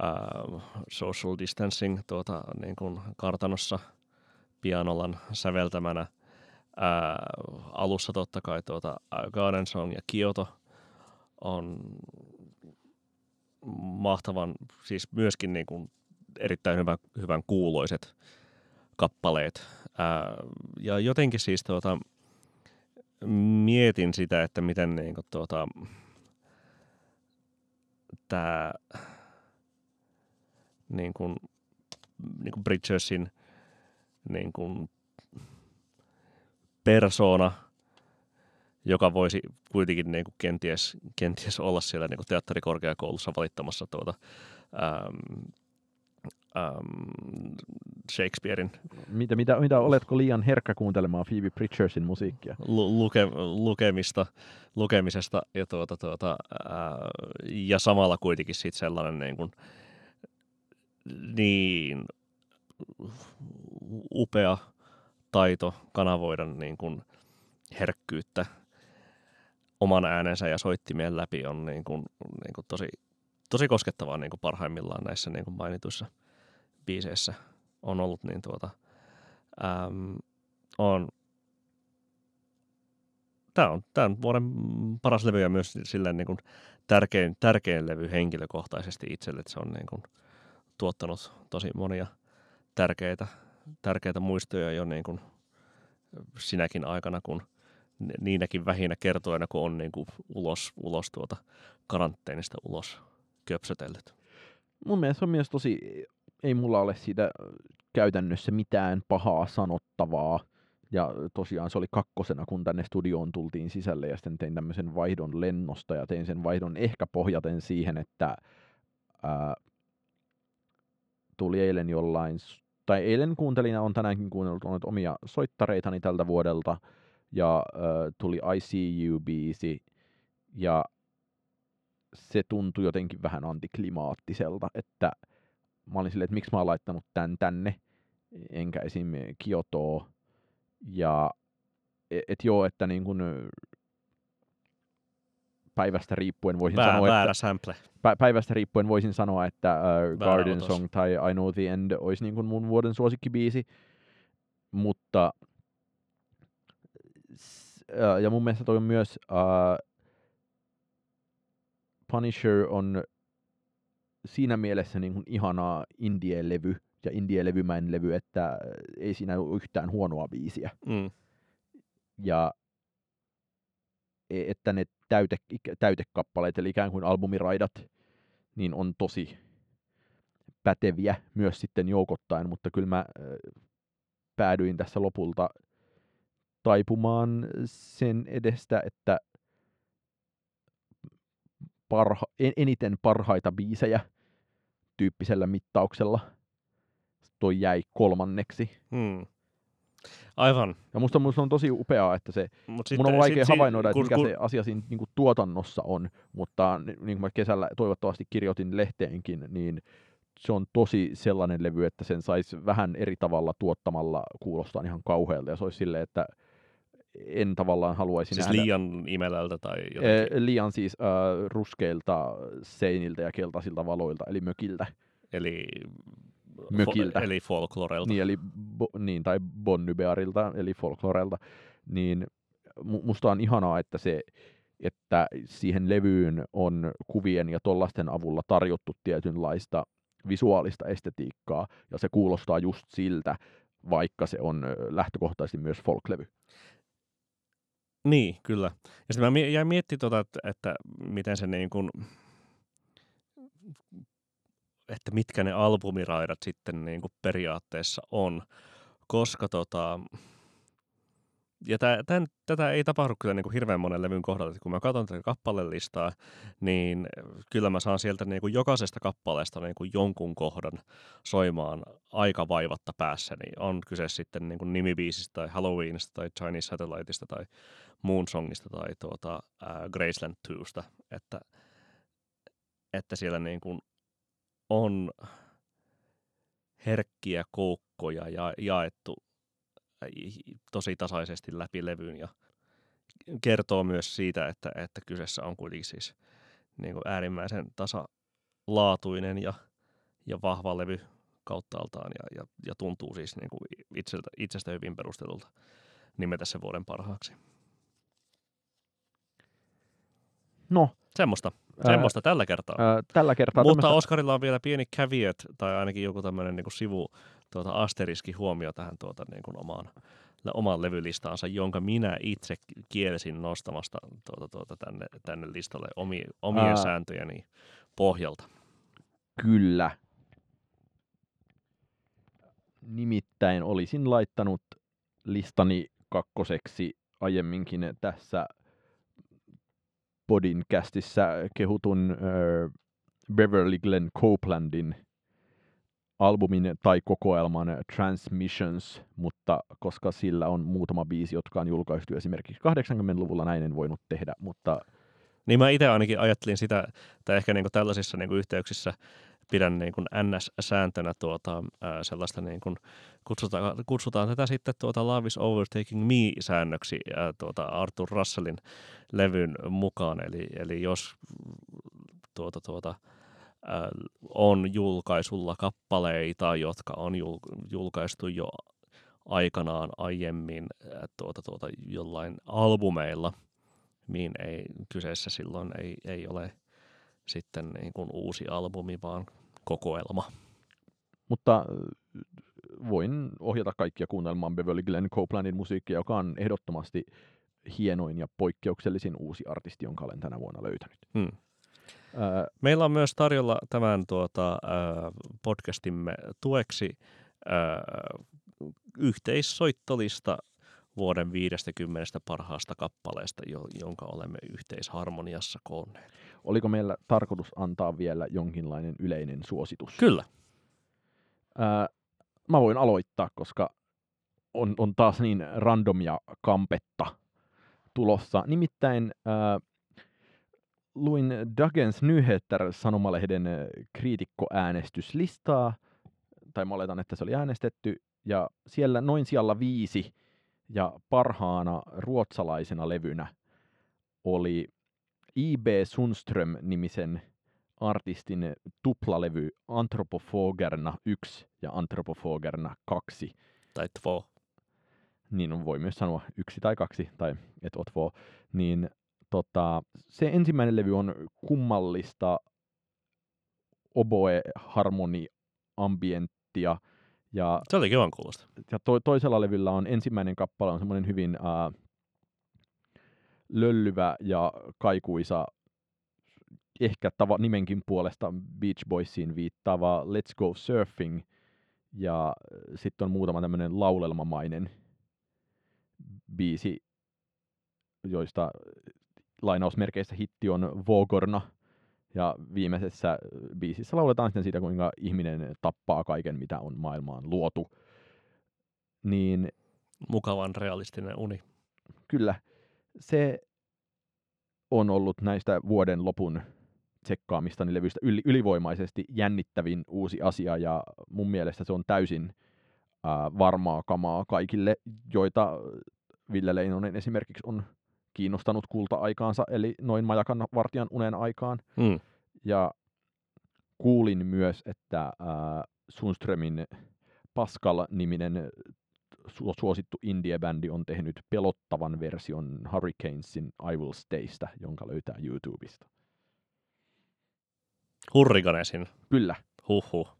Uh, social distancing tuota, niin kuin kartanossa pianolan säveltämänä. Uh, alussa totta kai tuota, Garden Song ja Kyoto on mahtavan, siis myöskin niin kuin erittäin hyvän, hyvän kuuloiset kappaleet. Uh, ja jotenkin siis tuota, mietin sitä, että miten niin kuin, tuota, tämä niin kuin, niin kuin Bridgersin niin kuin persona, joka voisi kuitenkin niin kuin kenties, kenties olla siellä niin kuin teatterikorkeakoulussa valittamassa tuota, ähm, ähm, Shakespearein. Mitä, mitä, mitä, oletko liian herkkä kuuntelemaan Phoebe Bridgersin musiikkia? Lu, luke, lukemista, lukemisesta ja, tuota, tuota, ää, ja samalla kuitenkin sit sellainen niin, kuin, niin upea taito kanavoida niin kuin herkkyyttä oman äänensä ja soittimien läpi on niin kuin, niin kuin tosi, tosi koskettavaa niin kuin parhaimmillaan näissä niin kuin mainituissa biiseissä on ollut, niin tuota, äm, on, tämä on tämän vuoden paras levy ja myös silleen niin kuin tärkein, tärkein levy henkilökohtaisesti itselle, että se on niin kuin tuottanut tosi monia tärkeitä, tärkeitä muistoja jo niin kuin sinäkin aikana, kun niinäkin vähinä kertoina, kun on niin kuin ulos, ulos tuota karanteenista ulos köpsötellyt. Mun mielestä on myös tosi ei mulla ole siitä käytännössä mitään pahaa sanottavaa. Ja tosiaan se oli kakkosena, kun tänne studioon tultiin sisälle ja sitten tein tämmöisen vaihdon lennosta ja tein sen vaihdon ehkä pohjaten siihen, että ää, tuli eilen jollain, tai eilen kuuntelin on tänäänkin kuunnellut omia soittareitani tältä vuodelta ja ää, tuli I See You-biisi ja se tuntui jotenkin vähän antiklimaattiselta, että mä olin silleen, että miksi mä oon laittanut tän tänne, enkä esim. Kiotoa. Ja et, et joo, että niin kun päivästä riippuen voisin Väär, sanoa, väärä että, sample. päivästä riippuen voisin sanoa, että uh, Garden otos. Song tai I Know the End olisi niin kuin mun vuoden suosikkibiisi, mutta uh, ja mun mielestä toi on myös uh, Punisher on siinä mielessä niin kuin ihanaa indie-levy ja indie-levymäinen levy, että ei siinä ole yhtään huonoa biisiä. Mm. Ja että ne täyte, täytekappaleet, eli ikään kuin albumiraidat, niin on tosi päteviä myös sitten joukottain, mutta kyllä mä päädyin tässä lopulta taipumaan sen edestä, että parha, eniten parhaita biisejä tyyppisellä mittauksella toi jäi kolmanneksi. Hmm. Aivan. Ja musta, musta on tosi upeaa, että se, Mut mun on vaikea sit, havainnoida, että mikä kun, se asia siinä niin kuin tuotannossa on, mutta niin kuin mä kesällä toivottavasti kirjoitin lehteenkin, niin se on tosi sellainen levy, että sen saisi vähän eri tavalla tuottamalla kuulostaa ihan kauhealta, ja se olisi silleen, että en tavallaan haluaisi siis nähdä. liian imelältä tai jotenkin? Liian siis äh, ruskeilta seiniltä ja keltaisilta valoilta, eli mökiltä. Eli mökiltä. Eli folklorelta. Niin, eli bo, niin, tai Bonnybearilta, eli folklorelta. Niin musta on ihanaa, että se että siihen levyyn on kuvien ja tollasten avulla tarjottu tietynlaista visuaalista estetiikkaa, ja se kuulostaa just siltä, vaikka se on lähtökohtaisesti myös folklevy. Niin, kyllä. Ja sitten mä jäin miettimään, tota, että, että miten se niin kuin, että mitkä ne albumiraidat sitten niin kuin periaatteessa on, koska tota, ja tää, tän, tätä ei tapahdu kyllä niin kuin hirveän monen levyn kohdalla. Kun mä katson tätä kappalelistaa, niin kyllä mä saan sieltä niin kuin jokaisesta kappaleesta niin kuin jonkun kohdan soimaan aika vaivatta päässä. Niin on kyse sitten niin kuin nimibiisistä tai Halloweenista tai Chinese Satelliteista tai Moonsongista tai tuota, äh, Graceland 2sta. Että, että siellä niin kuin on herkkiä koukkoja ja jaettu tosi tasaisesti läpi levyn ja kertoo myös siitä, että, että kyseessä on kuitenkin siis niin kuin äärimmäisen tasalaatuinen ja, ja vahva levy kauttaaltaan ja, ja, ja tuntuu siis niin kuin itseltä, itsestä hyvin perustelulta nimetä se vuoden parhaaksi. No. Semmoista. Semmoista tällä kertaa. Ää, tällä kertaa. Mutta tämmöistä... Oscarilla on vielä pieni caveat, tai ainakin joku tämmöinen niin sivu, tuota, asteriski huomio tähän tuota, niin kuin omaan, omaan levylistaansa, jonka minä itse kielsin nostamasta tuota, tuota, tänne, tänne listalle omi, omien Ää... sääntöjeni pohjalta. Kyllä. Nimittäin olisin laittanut listani kakkoseksi aiemminkin tässä podcastissa kehutun äh, Beverly Glenn Copelandin albumin tai kokoelman Transmissions, mutta koska sillä on muutama biisi, jotka on julkaistu esimerkiksi 80-luvulla, näin en voinut tehdä, mutta... Niin mä itse ainakin ajattelin sitä, tai ehkä niin tällaisissa niin yhteyksissä pidän niin kuin NS-sääntönä tuota, sellaista, niin kuin, kutsutaan, kutsutaan tätä sitten tuota Love is Overtaking Me-säännöksi ää, tuota Arthur Russellin levyn mukaan. Eli, eli jos tuota, tuota, on julkaisulla kappaleita, jotka on julkaistu jo aikanaan aiemmin tuota, tuota, jollain albumeilla, niin ei, kyseessä silloin ei, ei ole sitten niin kuin uusi albumi, vaan kokoelma. Mutta voin ohjata kaikkia kuunnelmaan Beverly Glenn Copelandin musiikkia, joka on ehdottomasti hienoin ja poikkeuksellisin uusi artisti, jonka olen tänä vuonna löytänyt. Hmm. Meillä on myös tarjolla tämän tuota, podcastimme tueksi yhteissoittolista vuoden 50 parhaasta kappaleesta, jonka olemme yhteisharmoniassa koonneet. Oliko meillä tarkoitus antaa vielä jonkinlainen yleinen suositus? Kyllä. Ää, mä voin aloittaa, koska on, on taas niin randomia kampetta tulossa. Nimittäin ää, luin Dagens Nyheter sanomalehden kriitikkoäänestyslistaa, tai mä oletan, että se oli äänestetty, ja siellä noin siellä viisi ja parhaana ruotsalaisena levynä oli I.B. Sundström-nimisen artistin tuplalevy Antropofogerna 1 ja Antropofogerna 2. Tai två. Niin voi myös sanoa yksi tai kaksi, tai et o två. Niin tota, se ensimmäinen levy on kummallista oboe-harmoni ambienttia. Ja, se oli kivan kuulosta. Ja to, toisella levyllä on ensimmäinen kappale on semmoinen hyvin ää, löllyvä ja kaikuisa, ehkä tava, nimenkin puolesta Beach Boysiin viittaava Let's Go Surfing. Ja sitten on muutama tämmöinen laulelmamainen biisi, joista lainausmerkeistä hitti on Vogorna, ja viimeisessä biisissä lauletaan sitten siitä, kuinka ihminen tappaa kaiken, mitä on maailmaan luotu. Niin, Mukavan realistinen uni. Kyllä. Se on ollut näistä vuoden lopun tsekkaamistani levyistä yli, ylivoimaisesti jännittävin uusi asia, ja mun mielestä se on täysin ää, varmaa kamaa kaikille, joita Ville Leinonen esimerkiksi on kiinnostanut kulta-aikaansa, eli noin majakan vartijan unen aikaan. Mm. Ja kuulin myös, että äh, Sundströmin Pascal-niminen suosittu indie-bändi on tehnyt pelottavan version Hurricanesin I Will Staystä, jonka löytää YouTubesta. Hurriganesin. Kyllä. Huhhuh.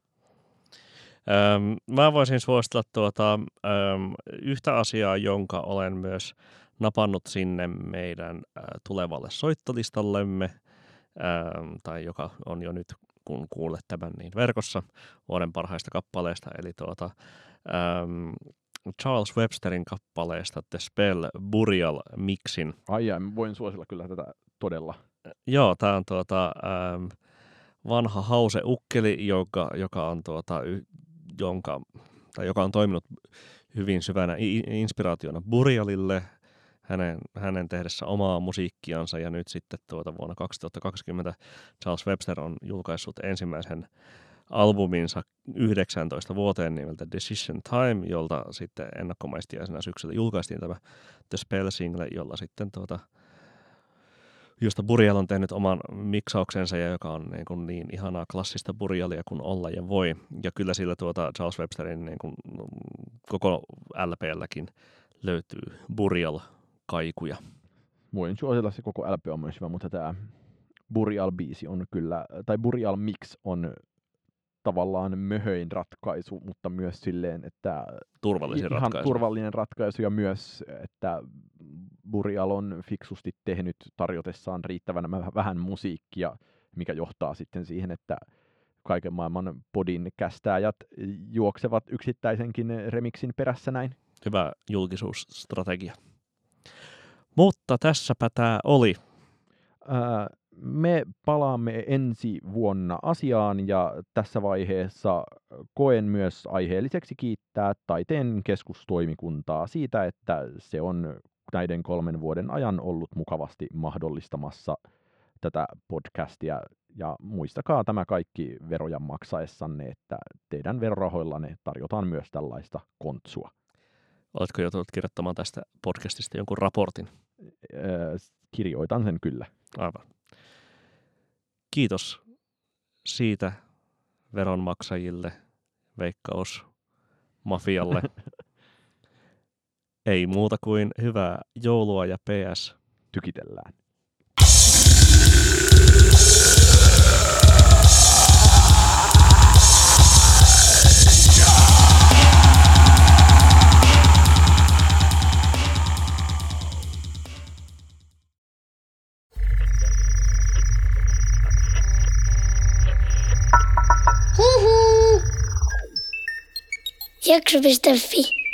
Öm, mä voisin suositella tuota, öm, yhtä asiaa, jonka olen myös napannut sinne meidän tulevalle soittolistallemme, äh, tai joka on jo nyt, kun kuulet tämän, niin verkossa vuoden parhaista kappaleista. Eli tuota, ähm, Charles Websterin kappaleesta The Spell Burial Mixin. Ai ai, voin suosilla kyllä tätä todella. Joo, tämä on tuota, ähm, vanha Hause Ukkeli, joka, joka on tuota, y, jonka, tai joka on toiminut hyvin syvänä inspiraationa Burialille, hänen, hänen tehdessä omaa musiikkiansa ja nyt sitten tuota vuonna 2020 Charles Webster on julkaissut ensimmäisen albuminsa 19 vuoteen nimeltä Decision Time, jolta sitten ennakkomaistiaisena syksyllä julkaistiin tämä The Spell Single, jolla sitten tuota, josta Burial on tehnyt oman miksauksensa ja joka on niin, kuin niin ihanaa klassista Burialia kuin olla ja voi. Ja kyllä sillä tuota Charles Websterin niin kuin, koko LPlläkin löytyy Burial-kaikuja. Voin suositella se koko LP on myös hyvä, mutta tämä Burial-biisi on kyllä, tai Burial-mix on tavallaan möhöin ratkaisu, mutta myös silleen, että turvallisin ihan ratkaisu. turvallinen ratkaisu ja myös, että Burial on fiksusti tehnyt tarjotessaan riittävän vähän musiikkia, mikä johtaa sitten siihen, että kaiken maailman podin kästääjät juoksevat yksittäisenkin remixin perässä näin. Hyvä julkisuusstrategia. Mutta tässäpä tämä oli. Ää, me palaamme ensi vuonna asiaan ja tässä vaiheessa koen myös aiheelliseksi kiittää taiteen keskustoimikuntaa siitä, että se on näiden kolmen vuoden ajan ollut mukavasti mahdollistamassa tätä podcastia. Ja muistakaa tämä kaikki veroja maksaessanne, että teidän verorahoillanne tarjotaan myös tällaista kontsua. Oletko joutunut kirjoittamaan tästä podcastista jonkun raportin? Öö, kirjoitan sen kyllä. Aivan. Kiitos siitä veronmaksajille, veikkaus mafialle. Ei muuta kuin hyvää joulua ja PS. Tykitellään. Jakso.fi